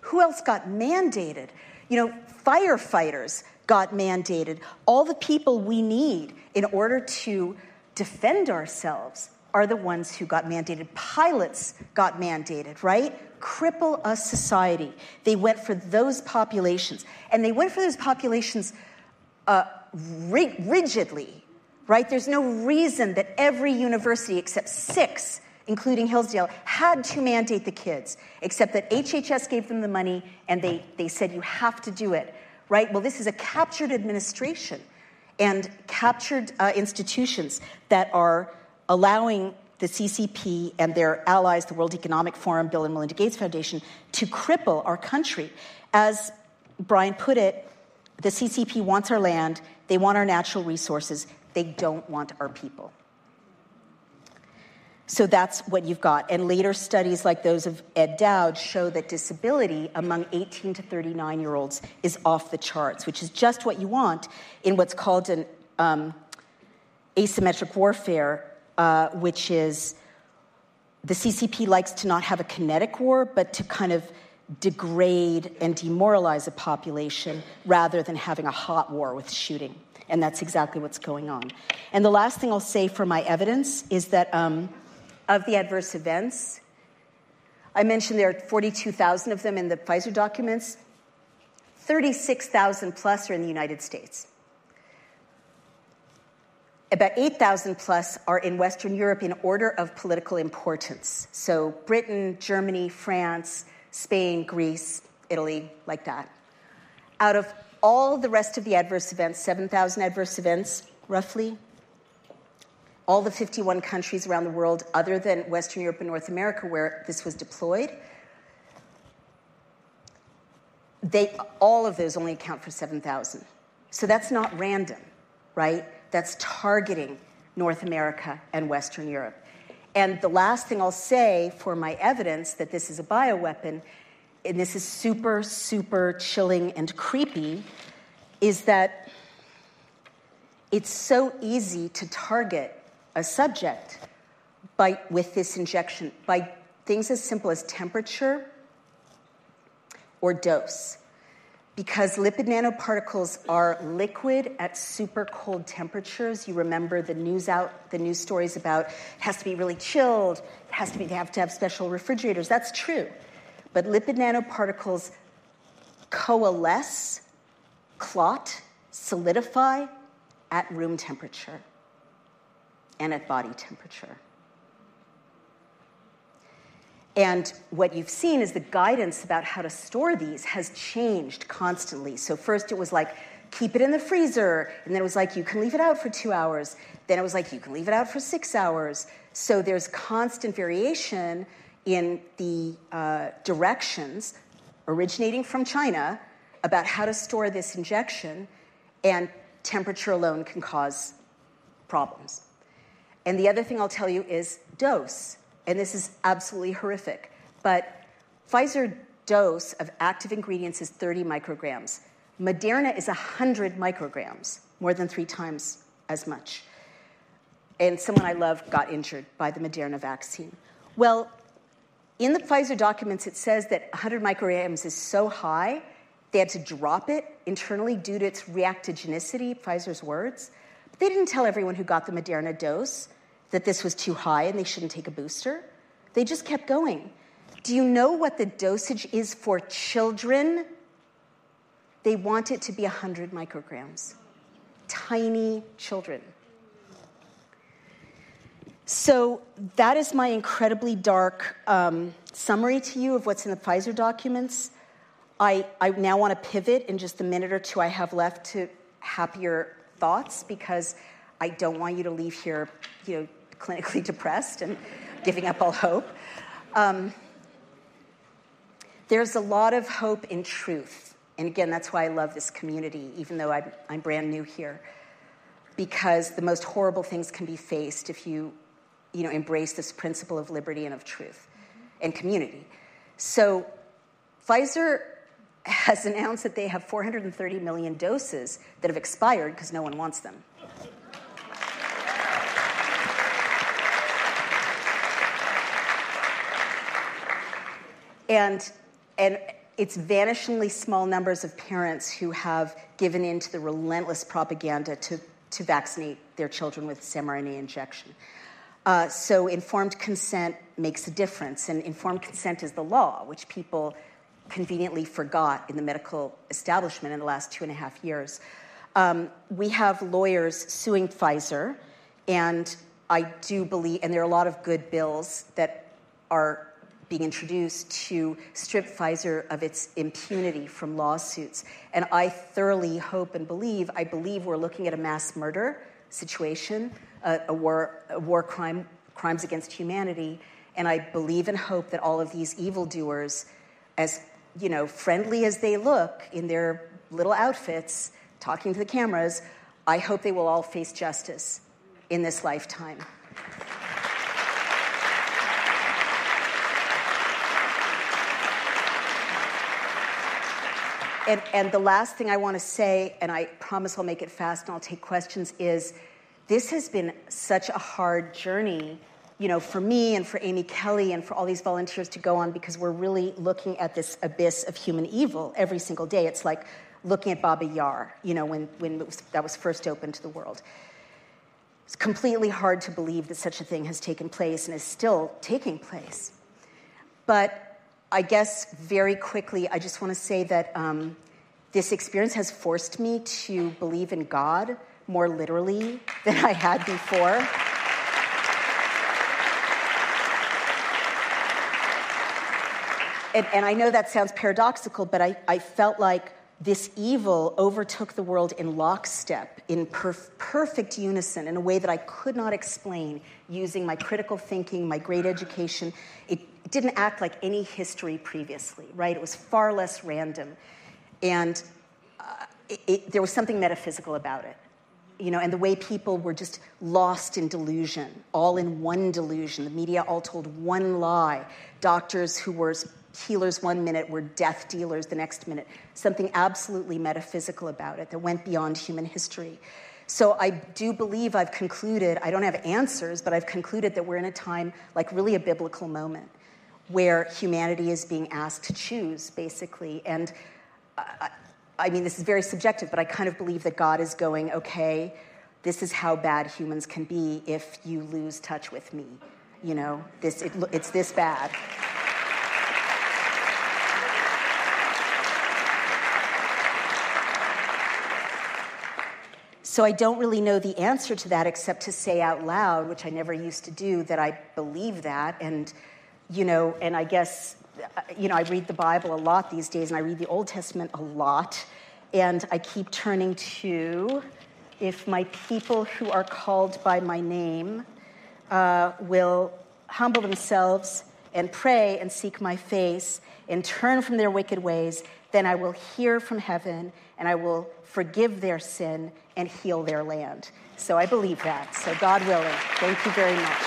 Who else got mandated? You know, firefighters got mandated. All the people we need in order to defend ourselves are the ones who got mandated. Pilots got mandated, right? Cripple a society. They went for those populations. And they went for those populations uh, rigidly, right? There's no reason that every university except six, including Hillsdale, had to mandate the kids, except that HHS gave them the money and they, they said, you have to do it, right? Well, this is a captured administration and captured uh, institutions that are allowing the CCP and their allies, the World Economic Forum, Bill and Melinda Gates Foundation, to cripple our country. As Brian put it, the CCP wants our land, they want our natural resources, they don't want our people. So that's what you've got. And later studies like those of Ed Dowd show that disability among 18 to 39 year olds is off the charts, which is just what you want in what's called an um, asymmetric warfare, uh, which is the CCP likes to not have a kinetic war, but to kind of degrade and demoralize a population rather than having a hot war with shooting. And that's exactly what's going on. And the last thing I'll say for my evidence is that. Um, of the adverse events. I mentioned there are 42,000 of them in the Pfizer documents. 36,000 plus are in the United States. About 8,000 plus are in Western Europe in order of political importance. So Britain, Germany, France, Spain, Greece, Italy, like that. Out of all the rest of the adverse events, 7,000 adverse events, roughly, all the 51 countries around the world, other than Western Europe and North America, where this was deployed, they, all of those only account for 7,000. So that's not random, right? That's targeting North America and Western Europe. And the last thing I'll say for my evidence that this is a bioweapon, and this is super, super chilling and creepy, is that it's so easy to target a subject by, with this injection by things as simple as temperature or dose. Because lipid nanoparticles are liquid at super cold temperatures. You remember the news out, the news stories about it has to be really chilled, it has to be, they have to have special refrigerators. That's true. But lipid nanoparticles coalesce, clot, solidify at room temperature and at body temperature. And what you've seen is the guidance about how to store these has changed constantly. So, first it was like, keep it in the freezer. And then it was like, you can leave it out for two hours. Then it was like, you can leave it out for six hours. So, there's constant variation in the uh, directions originating from China about how to store this injection, and temperature alone can cause problems. And the other thing I'll tell you is dose. And this is absolutely horrific. But Pfizer dose of active ingredients is 30 micrograms. Moderna is 100 micrograms, more than three times as much. And someone I love got injured by the Moderna vaccine. Well, in the Pfizer documents, it says that 100 micrograms is so high, they had to drop it internally due to its reactogenicity, Pfizer's words But They didn't tell everyone who got the Moderna dose that this was too high and they shouldn't take a booster. They just kept going. Do you know what the dosage is for children? They want it to be 100 micrograms. Tiny children. So, that is my incredibly dark um, summary to you of what's in the Pfizer documents. I, I now want to pivot in just the minute or two I have left to happier thoughts because I don't want you to leave here, you know, clinically depressed and giving up all hope. Um, there's a lot of hope in truth. And again, that's why I love this community, even though I'm, I'm brand new here. Because the most horrible things can be faced if you you know, embrace this principle of liberty and of truth and community. So Pfizer has announced that they have 430 million doses that have expired because no one wants them. And, and it's vanishingly small numbers of parents who have given in to the relentless propaganda to, to vaccinate their children with mRNA injection. Uh, so informed consent makes a difference, and informed consent is the law, which people conveniently forgot in the medical establishment in the last two and a half years. Um, we have lawyers suing Pfizer, and I do believe, and there are a lot of good bills that are being introduced to strip Pfizer of its impunity from lawsuits. And I thoroughly hope and believe, I believe we're looking at a mass murder situation a, a war, a war crime, crimes against humanity. And I believe and hope that all of these evildoers, as you know, friendly as they look in their little outfits, talking to the cameras, I hope they will all face justice in this lifetime. And, and, the last thing I want to say, and I promise I'll make it fast and I'll take questions, is this has been such a hard journey you know, for me and for Amy Kelly and for all these volunteers to go on because we're really looking at this abyss of human evil every single day. It's like looking at Babi Yar, you know, when, when was, that was first opened to the world. It's completely hard to believe that such a thing has taken place and is still taking place. But I guess very quickly, I just want to say that um, this experience has forced me to believe in God more literally (laughs) than I had before. And, and, I know that sounds paradoxical, but I, I, felt like this evil overtook the world in lockstep, in perf- perfect unison, in a way that I could not explain using my critical thinking, my great education. It, it didn't act like any history previously, right? It was far less random. And uh, it, it, there was something metaphysical about it you know, and the way people were just lost in delusion, all in one delusion. The media all told one lie. Doctors who were healers one minute were death dealers the next minute. Something absolutely metaphysical about it that went beyond human history. So I do believe I've concluded, I don't have answers, but I've concluded that we're in a time like really a biblical moment where humanity is being asked to choose, basically. And uh, I mean, this is very subjective, but I kind of believe that God is going, okay, this is how bad humans can be if you lose touch with me. You know, this, it, it's this bad. So I don't really know the answer to that except to say out loud, which I never used to do, that I believe that. And, you know, and I guess you know, I read the Bible a lot these days, and I read the Old Testament a lot, and I keep turning to if my people who are called by my name uh, will humble themselves and pray and seek my face and turn from their wicked ways, then I will hear from heaven and I will forgive their sin and heal their land. So I believe that. So, God willing, thank you very much.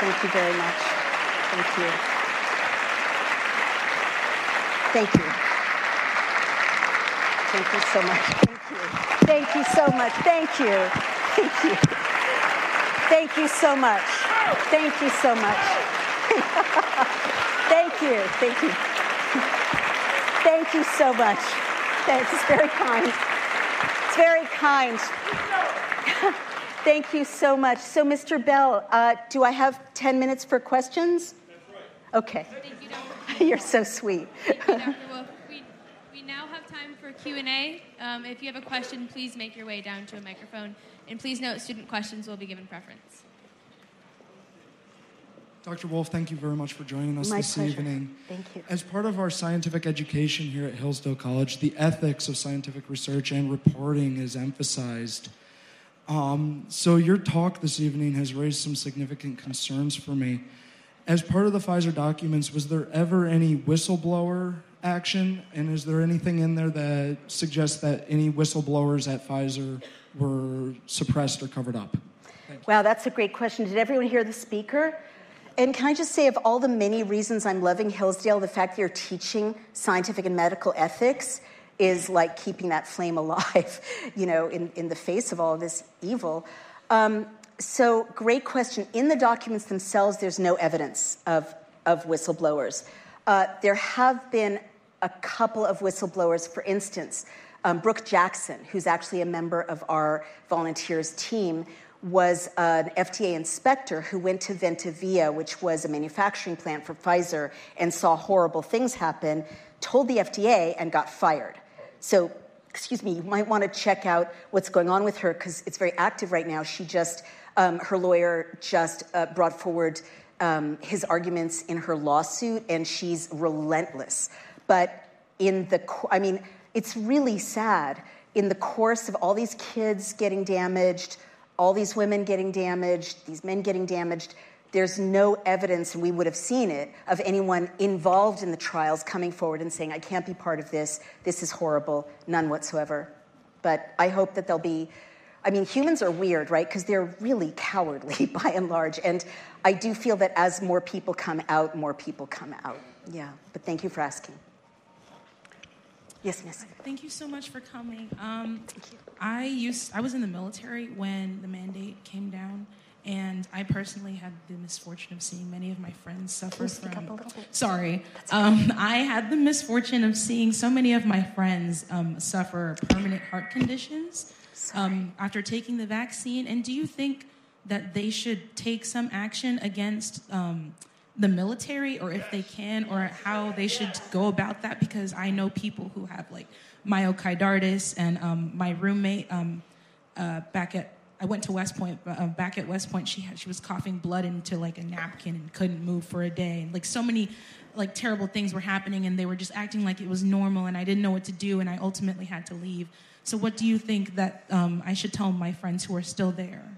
Thank you very much. Thank you. Thank you. Thank you so much. Thank you. Thank you so much. Thank you. Thank you. Thank you so much. Thank you so much. (laughs) Thank you. Thank you. Thank you so much. Thanks. It's very kind. It's very kind. (laughs) Thank you so much. So, Mr. Bell, uh, do I have 10 minutes for questions? That's right. Okay. You, (laughs) You're so sweet. Dr. We, we now have time for Q&A. Um, if you have a question, please make your way down to a microphone. And please note, student questions will be given preference. Dr. Wolf, thank you very much for joining us My this pleasure. evening. Thank you. As part of our scientific education here at Hillsdale College, the ethics of scientific research and reporting is emphasized. Um, so, your talk this evening has raised some significant concerns for me. As part of the Pfizer documents, was there ever any whistleblower action? And is there anything in there that suggests that any whistleblowers at Pfizer were suppressed or covered up? Wow, that's a great question. Did everyone hear the speaker? And can I just say, of all the many reasons I'm loving Hillsdale, the fact that you're teaching scientific and medical ethics is like keeping that flame (laughs) alive, you know, in, in the face of all this evil. Um, so, great question. In the documents themselves, there's no evidence of, of whistleblowers. Uh, there have been a couple of whistleblowers, for instance, um, Brooke Jackson, who's actually a member of our volunteers team, was an FDA inspector who went to Ventavia, which was a manufacturing plant for Pfizer, and saw horrible things happen, told the FDA, and got fired. So, excuse me, you might want to check out what's going on with her because it's very active right now. She just, um, her lawyer just uh, brought forward um, his arguments in her lawsuit, and she's relentless. But in the, I mean, it's really sad. In the course of all these kids getting damaged, all these women getting damaged, these men getting damaged, there's no evidence, and we would have seen it, of anyone involved in the trials coming forward and saying, I can't be part of this, this is horrible, none whatsoever. But I hope that there'll be, I mean, humans are weird, right? Because they're really cowardly (laughs) by and large. And I do feel that as more people come out, more people come out. Yeah, but thank you for asking. Yes, miss. Thank you so much for coming. Um, I used I was in the military when the mandate came down, and I personally had the misfortune of seeing many of my friends suffer from. up a little bit? Sorry, um, I had the misfortune of seeing so many of my friends um, suffer permanent heart conditions um, after taking the vaccine. And do you think that they should take some action against? Um, the military or if they can or how they should go about that because i know people who have like myocarditis and um, my roommate um, uh, back at i went to west point uh, back at west point she had, she was coughing blood into like a napkin and couldn't move for a day and like so many like terrible things were happening and they were just acting like it was normal and i didn't know what to do and i ultimately had to leave so what do you think that um, i should tell my friends who are still there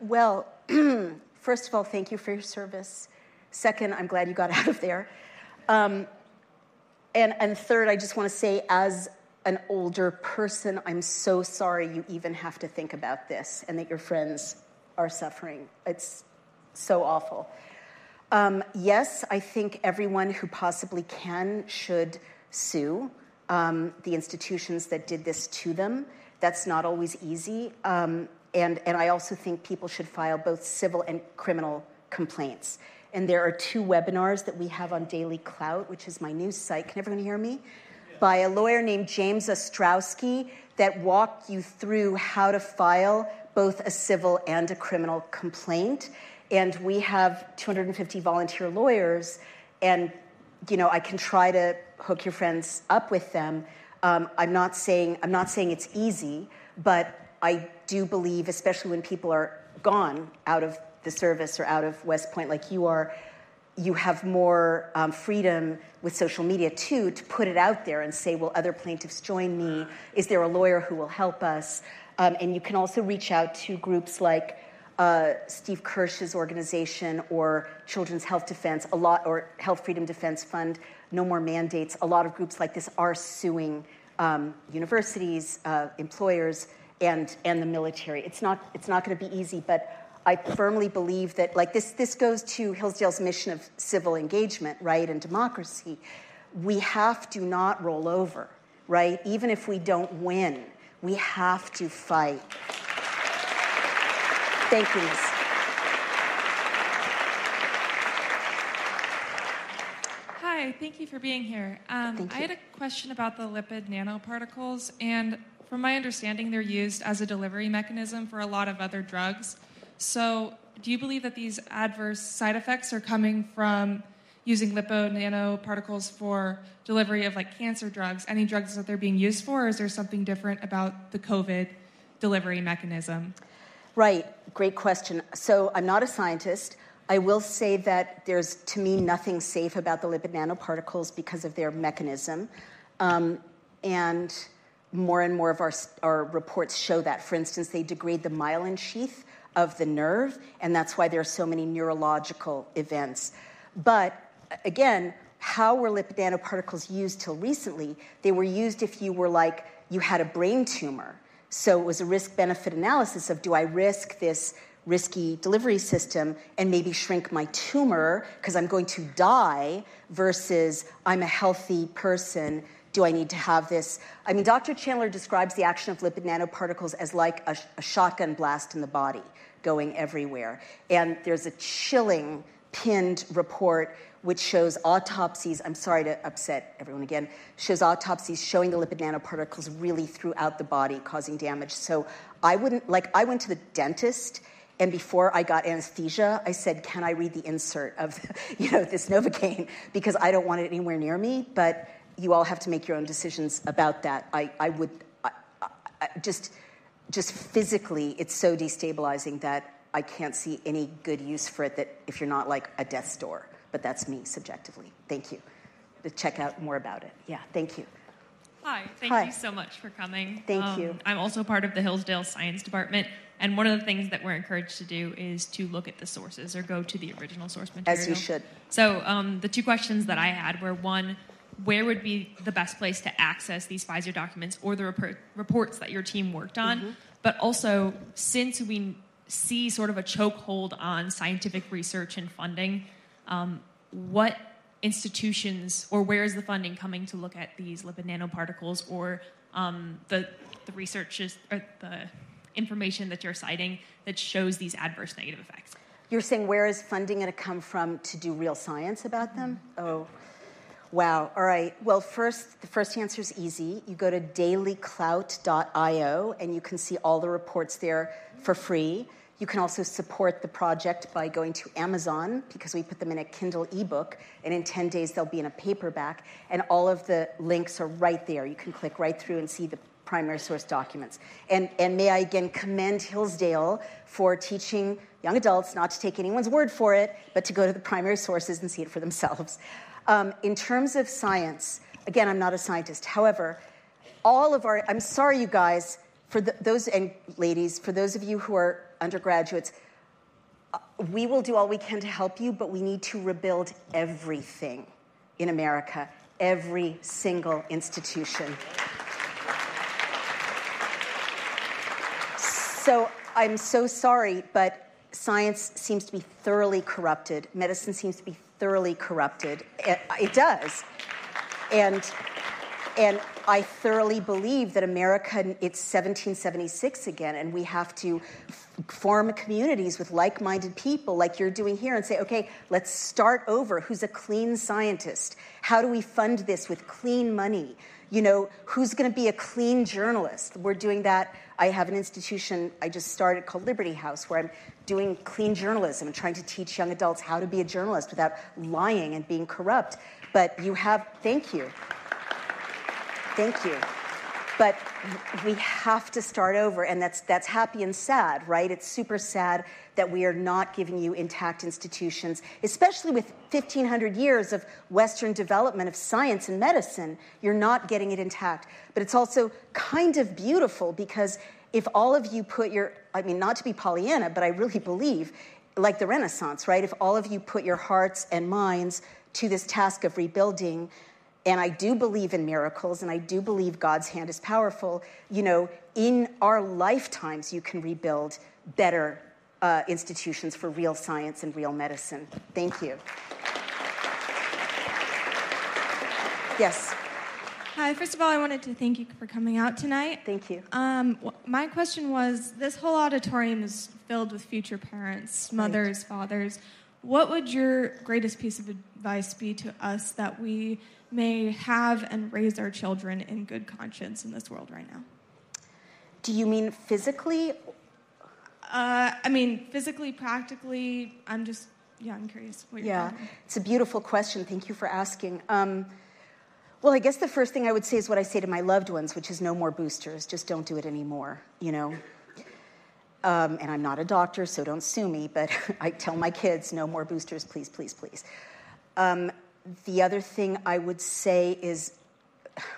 Well, (clears throat) first of all, thank you for your service. Second, I'm glad you got (laughs) out of there. Um, and, and third, I just want to say, as an older person, I'm so sorry you even have to think about this and that your friends are suffering. It's so awful. Um, yes, I think everyone who possibly can should sue um, the institutions that did this to them. That's not always easy. Um, and, and I also think people should file both civil and criminal complaints. And there are two webinars that we have on Daily Clout, which is my news site. Can everyone hear me? By a lawyer named James Ostrowski that walk you through how to file both a civil and a criminal complaint. And we have 250 volunteer lawyers, and you know I can try to hook your friends up with them. Um, I'm not saying I'm not saying it's easy, but I do believe, especially when people are gone out of the service or out of West Point, like you are, you have more um, freedom with social media too to put it out there and say, will other plaintiffs join me? Is there a lawyer who will help us? Um, and you can also reach out to groups like uh, Steve Kirsch's organization or Children's Health Defense, a lot, or Health Freedom Defense Fund, No More Mandates. A lot of groups like this are suing um, universities, uh, employers, and, and the military. It's not, it's not going to be easy, but I firmly believe that, like, this, this goes to Hillsdale's mission of civil engagement, right, and democracy. We have to not roll over, right? Even if we don't win, we have to fight. Thank you. Hi, thank you for being here. Um, I had a question about the lipid nanoparticles, and from my understanding, they're used as a delivery mechanism for a lot of other drugs. So, do you believe that these adverse side effects are coming from using lipo nanoparticles for delivery of like cancer drugs, any drugs that they're being used for, or is there something different about the COVID delivery mechanism? Right, great question. So I'm not a scientist. I will say that there's, to me, nothing safe about the lipid nanoparticles because of their mechanism. Um, and more and more of our, our reports show that. For instance, they degrade the myelin sheath of the nerve, and that's why there are so many neurological events. But again, how were lipid nanoparticles used till recently? They were used if you were like, you had a brain tumor. So it was a risk benefit analysis of do I risk this risky delivery system and maybe shrink my tumor because I'm going to die versus I'm a healthy person. Do I need to have this? I mean, Dr. Chandler describes the action of lipid nanoparticles as like a, a shotgun blast in the body going everywhere. And there's a chilling pinned report which shows autopsies. I'm sorry to upset everyone again. Shows autopsies showing the lipid nanoparticles really throughout the body, causing damage. So I wouldn't like. I went to the dentist, and before I got anesthesia, I said, "Can I read the insert of, (laughs) you know, this novocaine because I don't want it anywhere near me." But you all have to make your own decisions about that. I, I would I, I, just just physically, it's so destabilizing that I can't see any good use for it that if you're not like a death store but that's me subjectively. Thank you. To check out more about it. Yeah, thank you. Hi, thank Hi. you so much for coming. Thank Um, you. I'm also part of the Hillsdale Science Department, and one of the things that we're encouraged to do is to look at the sources or go to the original source material. As you should. So um, the two questions that I had were one, where would be the best place to access these Pfizer documents or the report, reports that your team worked on? Mm-hmm. But also, since we see sort of a chokehold on scientific research and funding, um, what institutions or where is the funding coming to look at these lipid nanoparticles or um, the, the research is, or the information that you're citing that shows these adverse negative effects? You're saying where is funding going to come from to do real science about them? Oh, wow. All right. Well, first, the first answer is easy. You go to dailyclout.io and you can see all the reports there for free. You can also support the project by going to Amazon because we put them in a Kindle ebook, and in 10 days they'll be in a paperback. And all of the links are right there. You can click right through and see the primary source documents. And, and may I again commend Hillsdale for teaching young adults not to take anyone's word for it, but to go to the primary sources and see it for themselves. (laughs) Um, in terms of science, again, I'm not a scientist. However, all of our, I'm sorry, you guys, for the, those, and ladies, for those of you who are undergraduates, uh, we will do all we can to help you, but we need to rebuild everything in America, every single institution. So I'm so sorry, but science seems to be thoroughly corrupted. Medicine seems to be thoroughly corrupted. It, does. And and I thoroughly believe that America, it's 1776 again, and we have to form communities with like minded people like you're doing here and say, okay, let's start over. Who's a clean scientist? How do we fund this with clean money? You know, who's going to be a clean journalist? We're doing that. I have an institution I just started called Liberty House where I'm doing clean journalism and trying to teach young adults how to be a journalist without lying and being corrupt. But you have, thank you. Thank you. But we have to start over, and that's, that's happy and sad, right? It's super sad that we are not giving you intact institutions, especially with 1,500 years of Western development of science and medicine. You're not getting it intact. But it's also kind of beautiful because if all of you put your, I mean, not to be Pollyanna, but I really believe, like the Renaissance, right? If all of you put your hearts and minds to this task of rebuilding, and I do believe in miracles and I do believe God's hand is powerful, you know, in our lifetimes you can rebuild better uh, institutions for real science and real medicine. Thank you. Yes, Hi, first of all, I wanted to thank you for coming out tonight. thank you. Um, my question was this whole auditorium is filled with future parents, mothers, fathers. What would your greatest piece of advice be to us that we may have and raise our children in good conscience in this world right now? Do you mean physically? Uh, I mean, physically, practically. I'm just, yeah, I'm curious. What you're Yeah, thinking. it's a beautiful question. Thank you for asking. Um, well, I guess the first thing I would say is what I say to my loved ones, which is no more boosters. Just don't do it anymore, you know? Um, and I'm not a doctor, so don't sue me, but (laughs) I tell my kids no more boosters, please, please, please. Um, the other thing I would say is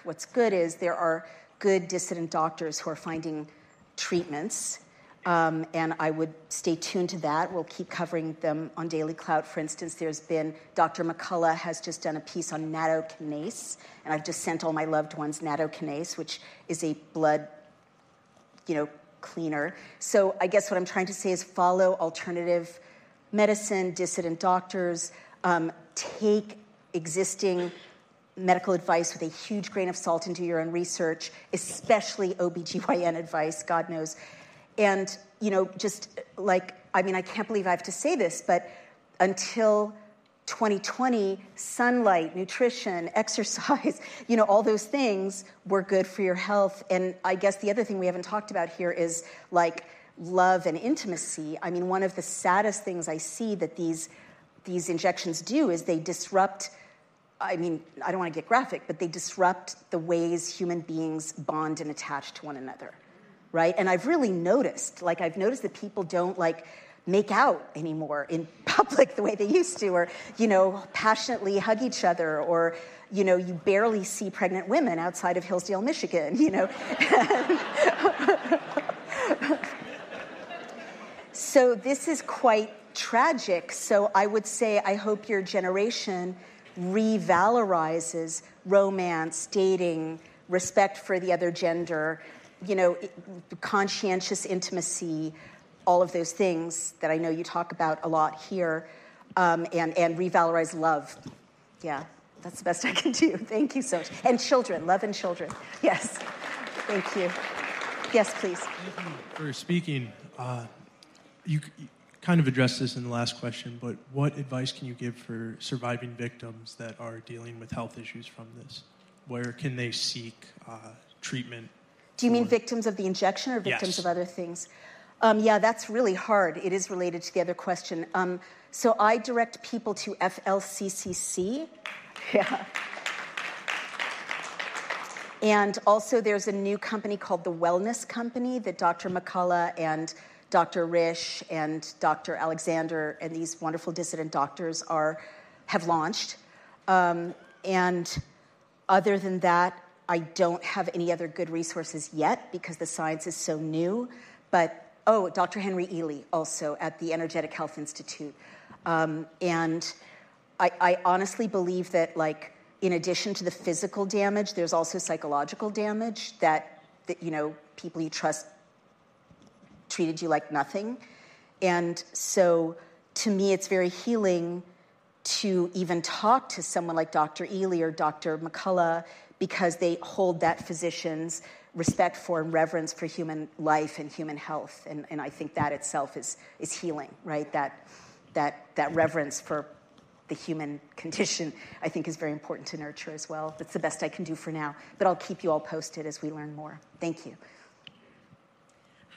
what's good is there are good dissident doctors who are finding treatments. Um, and I would stay tuned to that. We'll keep covering them on Daily Clout. For instance, there's been Dr. McCullough has just done a piece on nattokinase, and I've just sent all my loved ones nattokinase, which is a blood, you know, cleaner. So I guess what I'm trying to say is follow alternative medicine, dissident doctors, um, take existing medical advice with a huge grain of salt into your own research, especially OBGYN advice, God knows. And, you know, just like, I mean, I can't believe I have to say this, but until 2020, sunlight, nutrition, (laughs) exercise, you know, all those things were good for your health. And I guess the other thing we haven't talked about here is like love and intimacy. I mean, one of the saddest things I see that these these injections do is they disrupt I mean, I don't want to get graphic, but they disrupt the ways human beings bond and attach to one another, right? And I've really noticed, like, I've noticed that people don't like make out anymore in (laughs) public the way they used to, or, you know, passionately hug each other, or, you know, you barely see pregnant women outside of Hillsdale, Michigan, you know. (laughs) so this is quite tragic. So I would say, I hope your generation revalorizes romance, dating, respect for the other gender, you know, conscientious intimacy, all of those things that I know you talk about a lot here, um, and, and revalorize love. Yeah, that's the best I can (laughs) do. Thank you so much. And children, love and children. Yes, thank you. Yes, please. for speaking. Uh, you, you kind of addressed this in the last question, but what advice can you give for surviving victims that are dealing with health issues from this? Where can they seek uh, treatment? Do you mean victims of the injection or victims Yes. of other things? Um, yeah, that's really hard. It is related to the other question. Um, so I direct people to FLCCC. (laughs) Yeah. And also, there's a new company called the Wellness Company that Dr. McCullough and Dr. Risch and Dr. Alexander and these wonderful dissident doctors are have launched. Um, and other than that, I don't have any other good resources yet because the science is so new. But oh, Dr. Henry Ealy also at the Energetic Health Institute, um, and I, I honestly believe that like in addition to the physical damage, there's also psychological damage that that you know people you trust treated you like nothing, and so to me, it's very healing to even talk to someone like Dr. Ealy or Dr. McCullough because they hold that physician's respect for and reverence for human life and human health. And, and I think that itself is, is healing, right? That, that, that reverence for the human condition, I think, is very important to nurture as well. That's the best I can do for now. But I'll keep you all posted as we learn more. Thank you.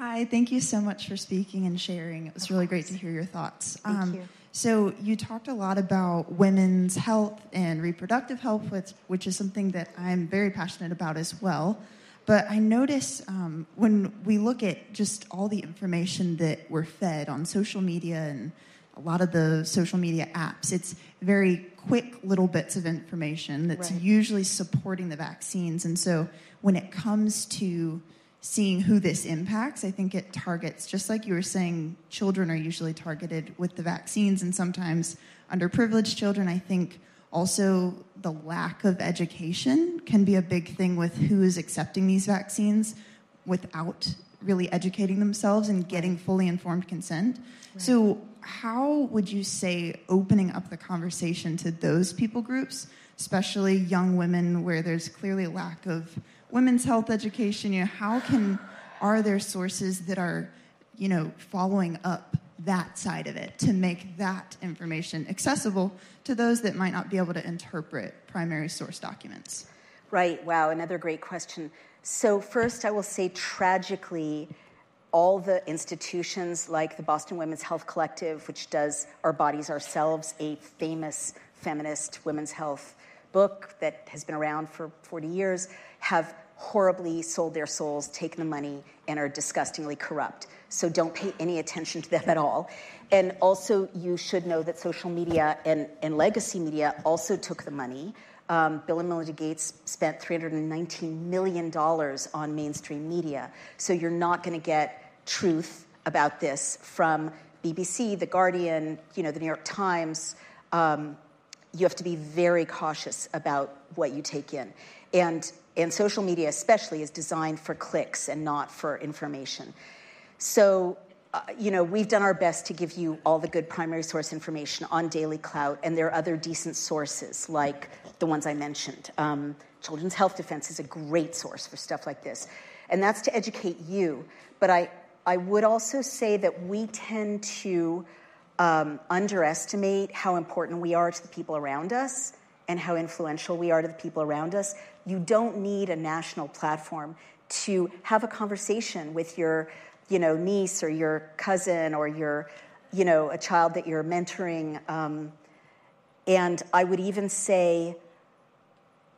Hi, thank you so much for speaking and sharing. It was really great to hear your thoughts. Thank you. So, you talked a lot about women's health and reproductive health, which, which is something that I'm very passionate about as well. But I notice um, when we look at just all the information that we're fed on social media and a lot of the social media apps, it's very quick little bits of information that's Right. usually supporting the vaccines. And so when it comes to seeing who this impacts, I think it targets, just like you were saying, children are usually targeted with the vaccines, and sometimes underprivileged children. I think also the lack of education can be a big thing with who is accepting these vaccines without really educating themselves and getting fully informed consent. So, how would you say opening up the conversation to those people groups, especially young women where there's clearly a lack of women's health education, you know, how can are there sources that are, you know, following up that side of it to make that information accessible to those that might not be able to interpret primary source documents? Right. Wow. Another great question. So, first, I will say tragically, all the institutions like the Boston Women's Health Collective, which does Our Bodies Ourselves, a famous feminist women's health book that has been around for 40 years, have horribly sold their souls, taken the money, and are disgustingly corrupt. So don't pay any attention to them at all. And also, you should know that social media and, and legacy media also took the money. Um, Bill and Melinda Gates spent $319 million on mainstream media. So you're not going to get truth about this from BBC, The Guardian, you know, The New York Times. Um, you have to be very cautious about what you take in. And, and social media, especially, is designed for clicks and not for information. So, uh, you know, we've done our best to give you all the good primary source information on Daily Clout, and there are other decent sources like the ones I mentioned. Um, Children's Health Defense is a great source for stuff like this, and that's to educate you. But I, I would also say that we tend to um, underestimate how important we are to the people around us and how influential we are to the people around us. You don't need a national platform to have a conversation with your you know, niece or your cousin or your, you know, a child that you're mentoring. Um, and I would even say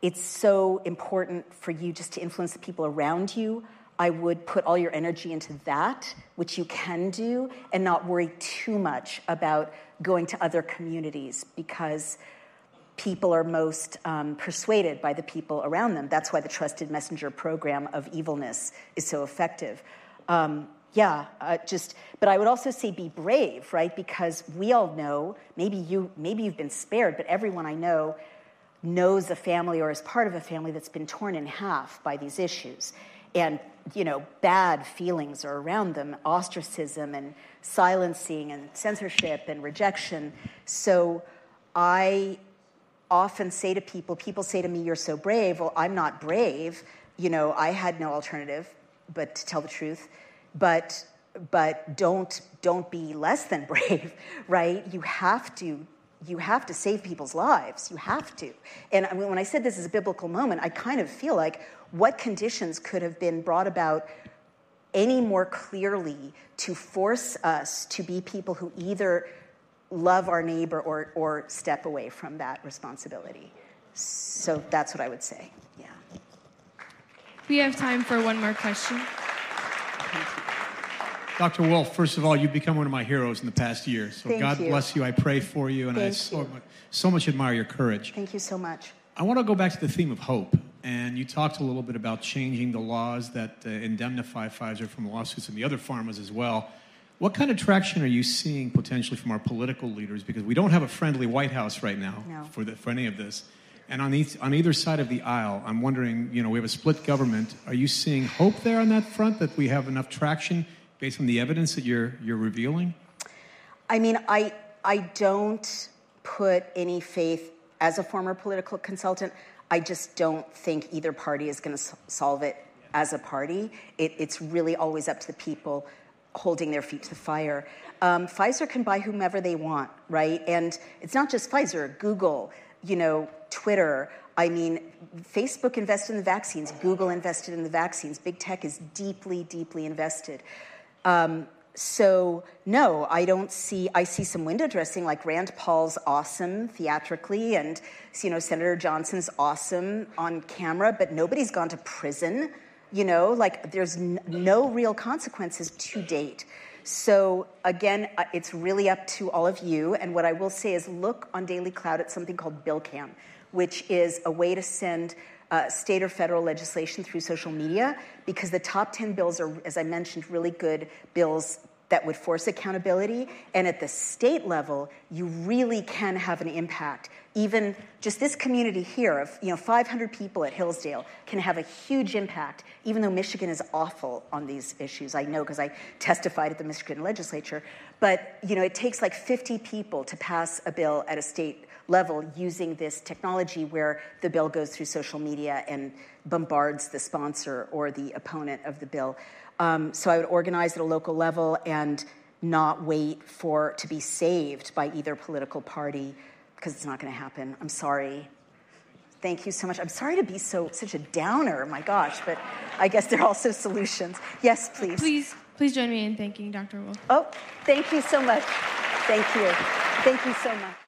it's so important for you just to influence the people around you. I would put all your energy into that, which you can do, and not worry too much about going to other communities because people are most um, persuaded by the people around them. That's why the Trusted Messenger program of evilness is so effective. Um, yeah, uh, just, but I would also say be brave, right? Because we all know, maybe you, maybe you've been spared, but everyone I know knows a family or is part of a family that's been torn in half by these issues. And, you know, bad feelings are around them, ostracism and silencing and censorship and rejection. So I often say to people, people say to me, You're so brave. Well, I'm not brave. You know, I had no alternative but to tell the truth but but don't don't be less than (laughs) brave right you have to you have to save people's lives you have to and I mean, when i said this is a biblical moment i kind of feel like what conditions could have been brought about any more clearly to force us to be people who either love our neighbor or, or step away from that responsibility so that's what i would say yeah we have time for one more question Dr. Wolf, first of all, you've become one of my heroes in the past year. So Thank God you. bless you. I pray for you, and Thank I so you. much, so much admire your courage. Thank you so much. I want to go back to the theme of hope. And you talked a little bit about changing the laws that uh, indemnify Pfizer from lawsuits and the other pharmas as well. What kind of traction are you seeing potentially from our political leaders? Because we don't have a friendly White House right now No. for, the, for any of this. And on, each, on either side of the aisle, I'm wondering, you know, we have a split government. Are you seeing hope there on that front that we have enough traction based on the evidence that you're, you're revealing? I mean, I, I don't put any faith, as a former political consultant, I just don't think either party is going to solve it as a party. It, it's really always up to the people holding their feet to the fire. Um, Pfizer can buy whomever they want, right? And it's not just Pfizer, Google, you know, Twitter. I mean, Facebook invested in the vaccines, Google invested in the vaccines, big tech is deeply, deeply invested. Um, so no, I don't see. I see some window dressing, like Rand Paul's awesome theatrically, and you know Senator Johnson's awesome on camera, but nobody's gone to prison. You know, like there's no real consequences to date. So again, uh, it's really up to all of you. And what I will say is, look on Daily Clout at something called BillCam, which is a way to send uh, state or federal legislation through social media because the top 10 bills are, as I mentioned, really good bills that would force accountability. And at the state level, you really can have an impact. Even just this community here of you know 500 people at Hillsdale can have a huge impact, even though Michigan is awful on these issues. I know because I testified at the Michigan legislature. But you know, it takes like 50 people to pass a bill at a state level using this technology where the bill goes through social media and bombards the sponsor or the opponent of the bill. Um, so I would organize at a local level and not wait for to be saved by either political party because it's not going to happen. I'm sorry. Thank you so much. I'm sorry to be so such a downer, my gosh, but I guess there are also solutions. Yes, please. Please, please join me in thanking Dr. Wolf. Oh, thank you so much. Thank you. Thank you so much.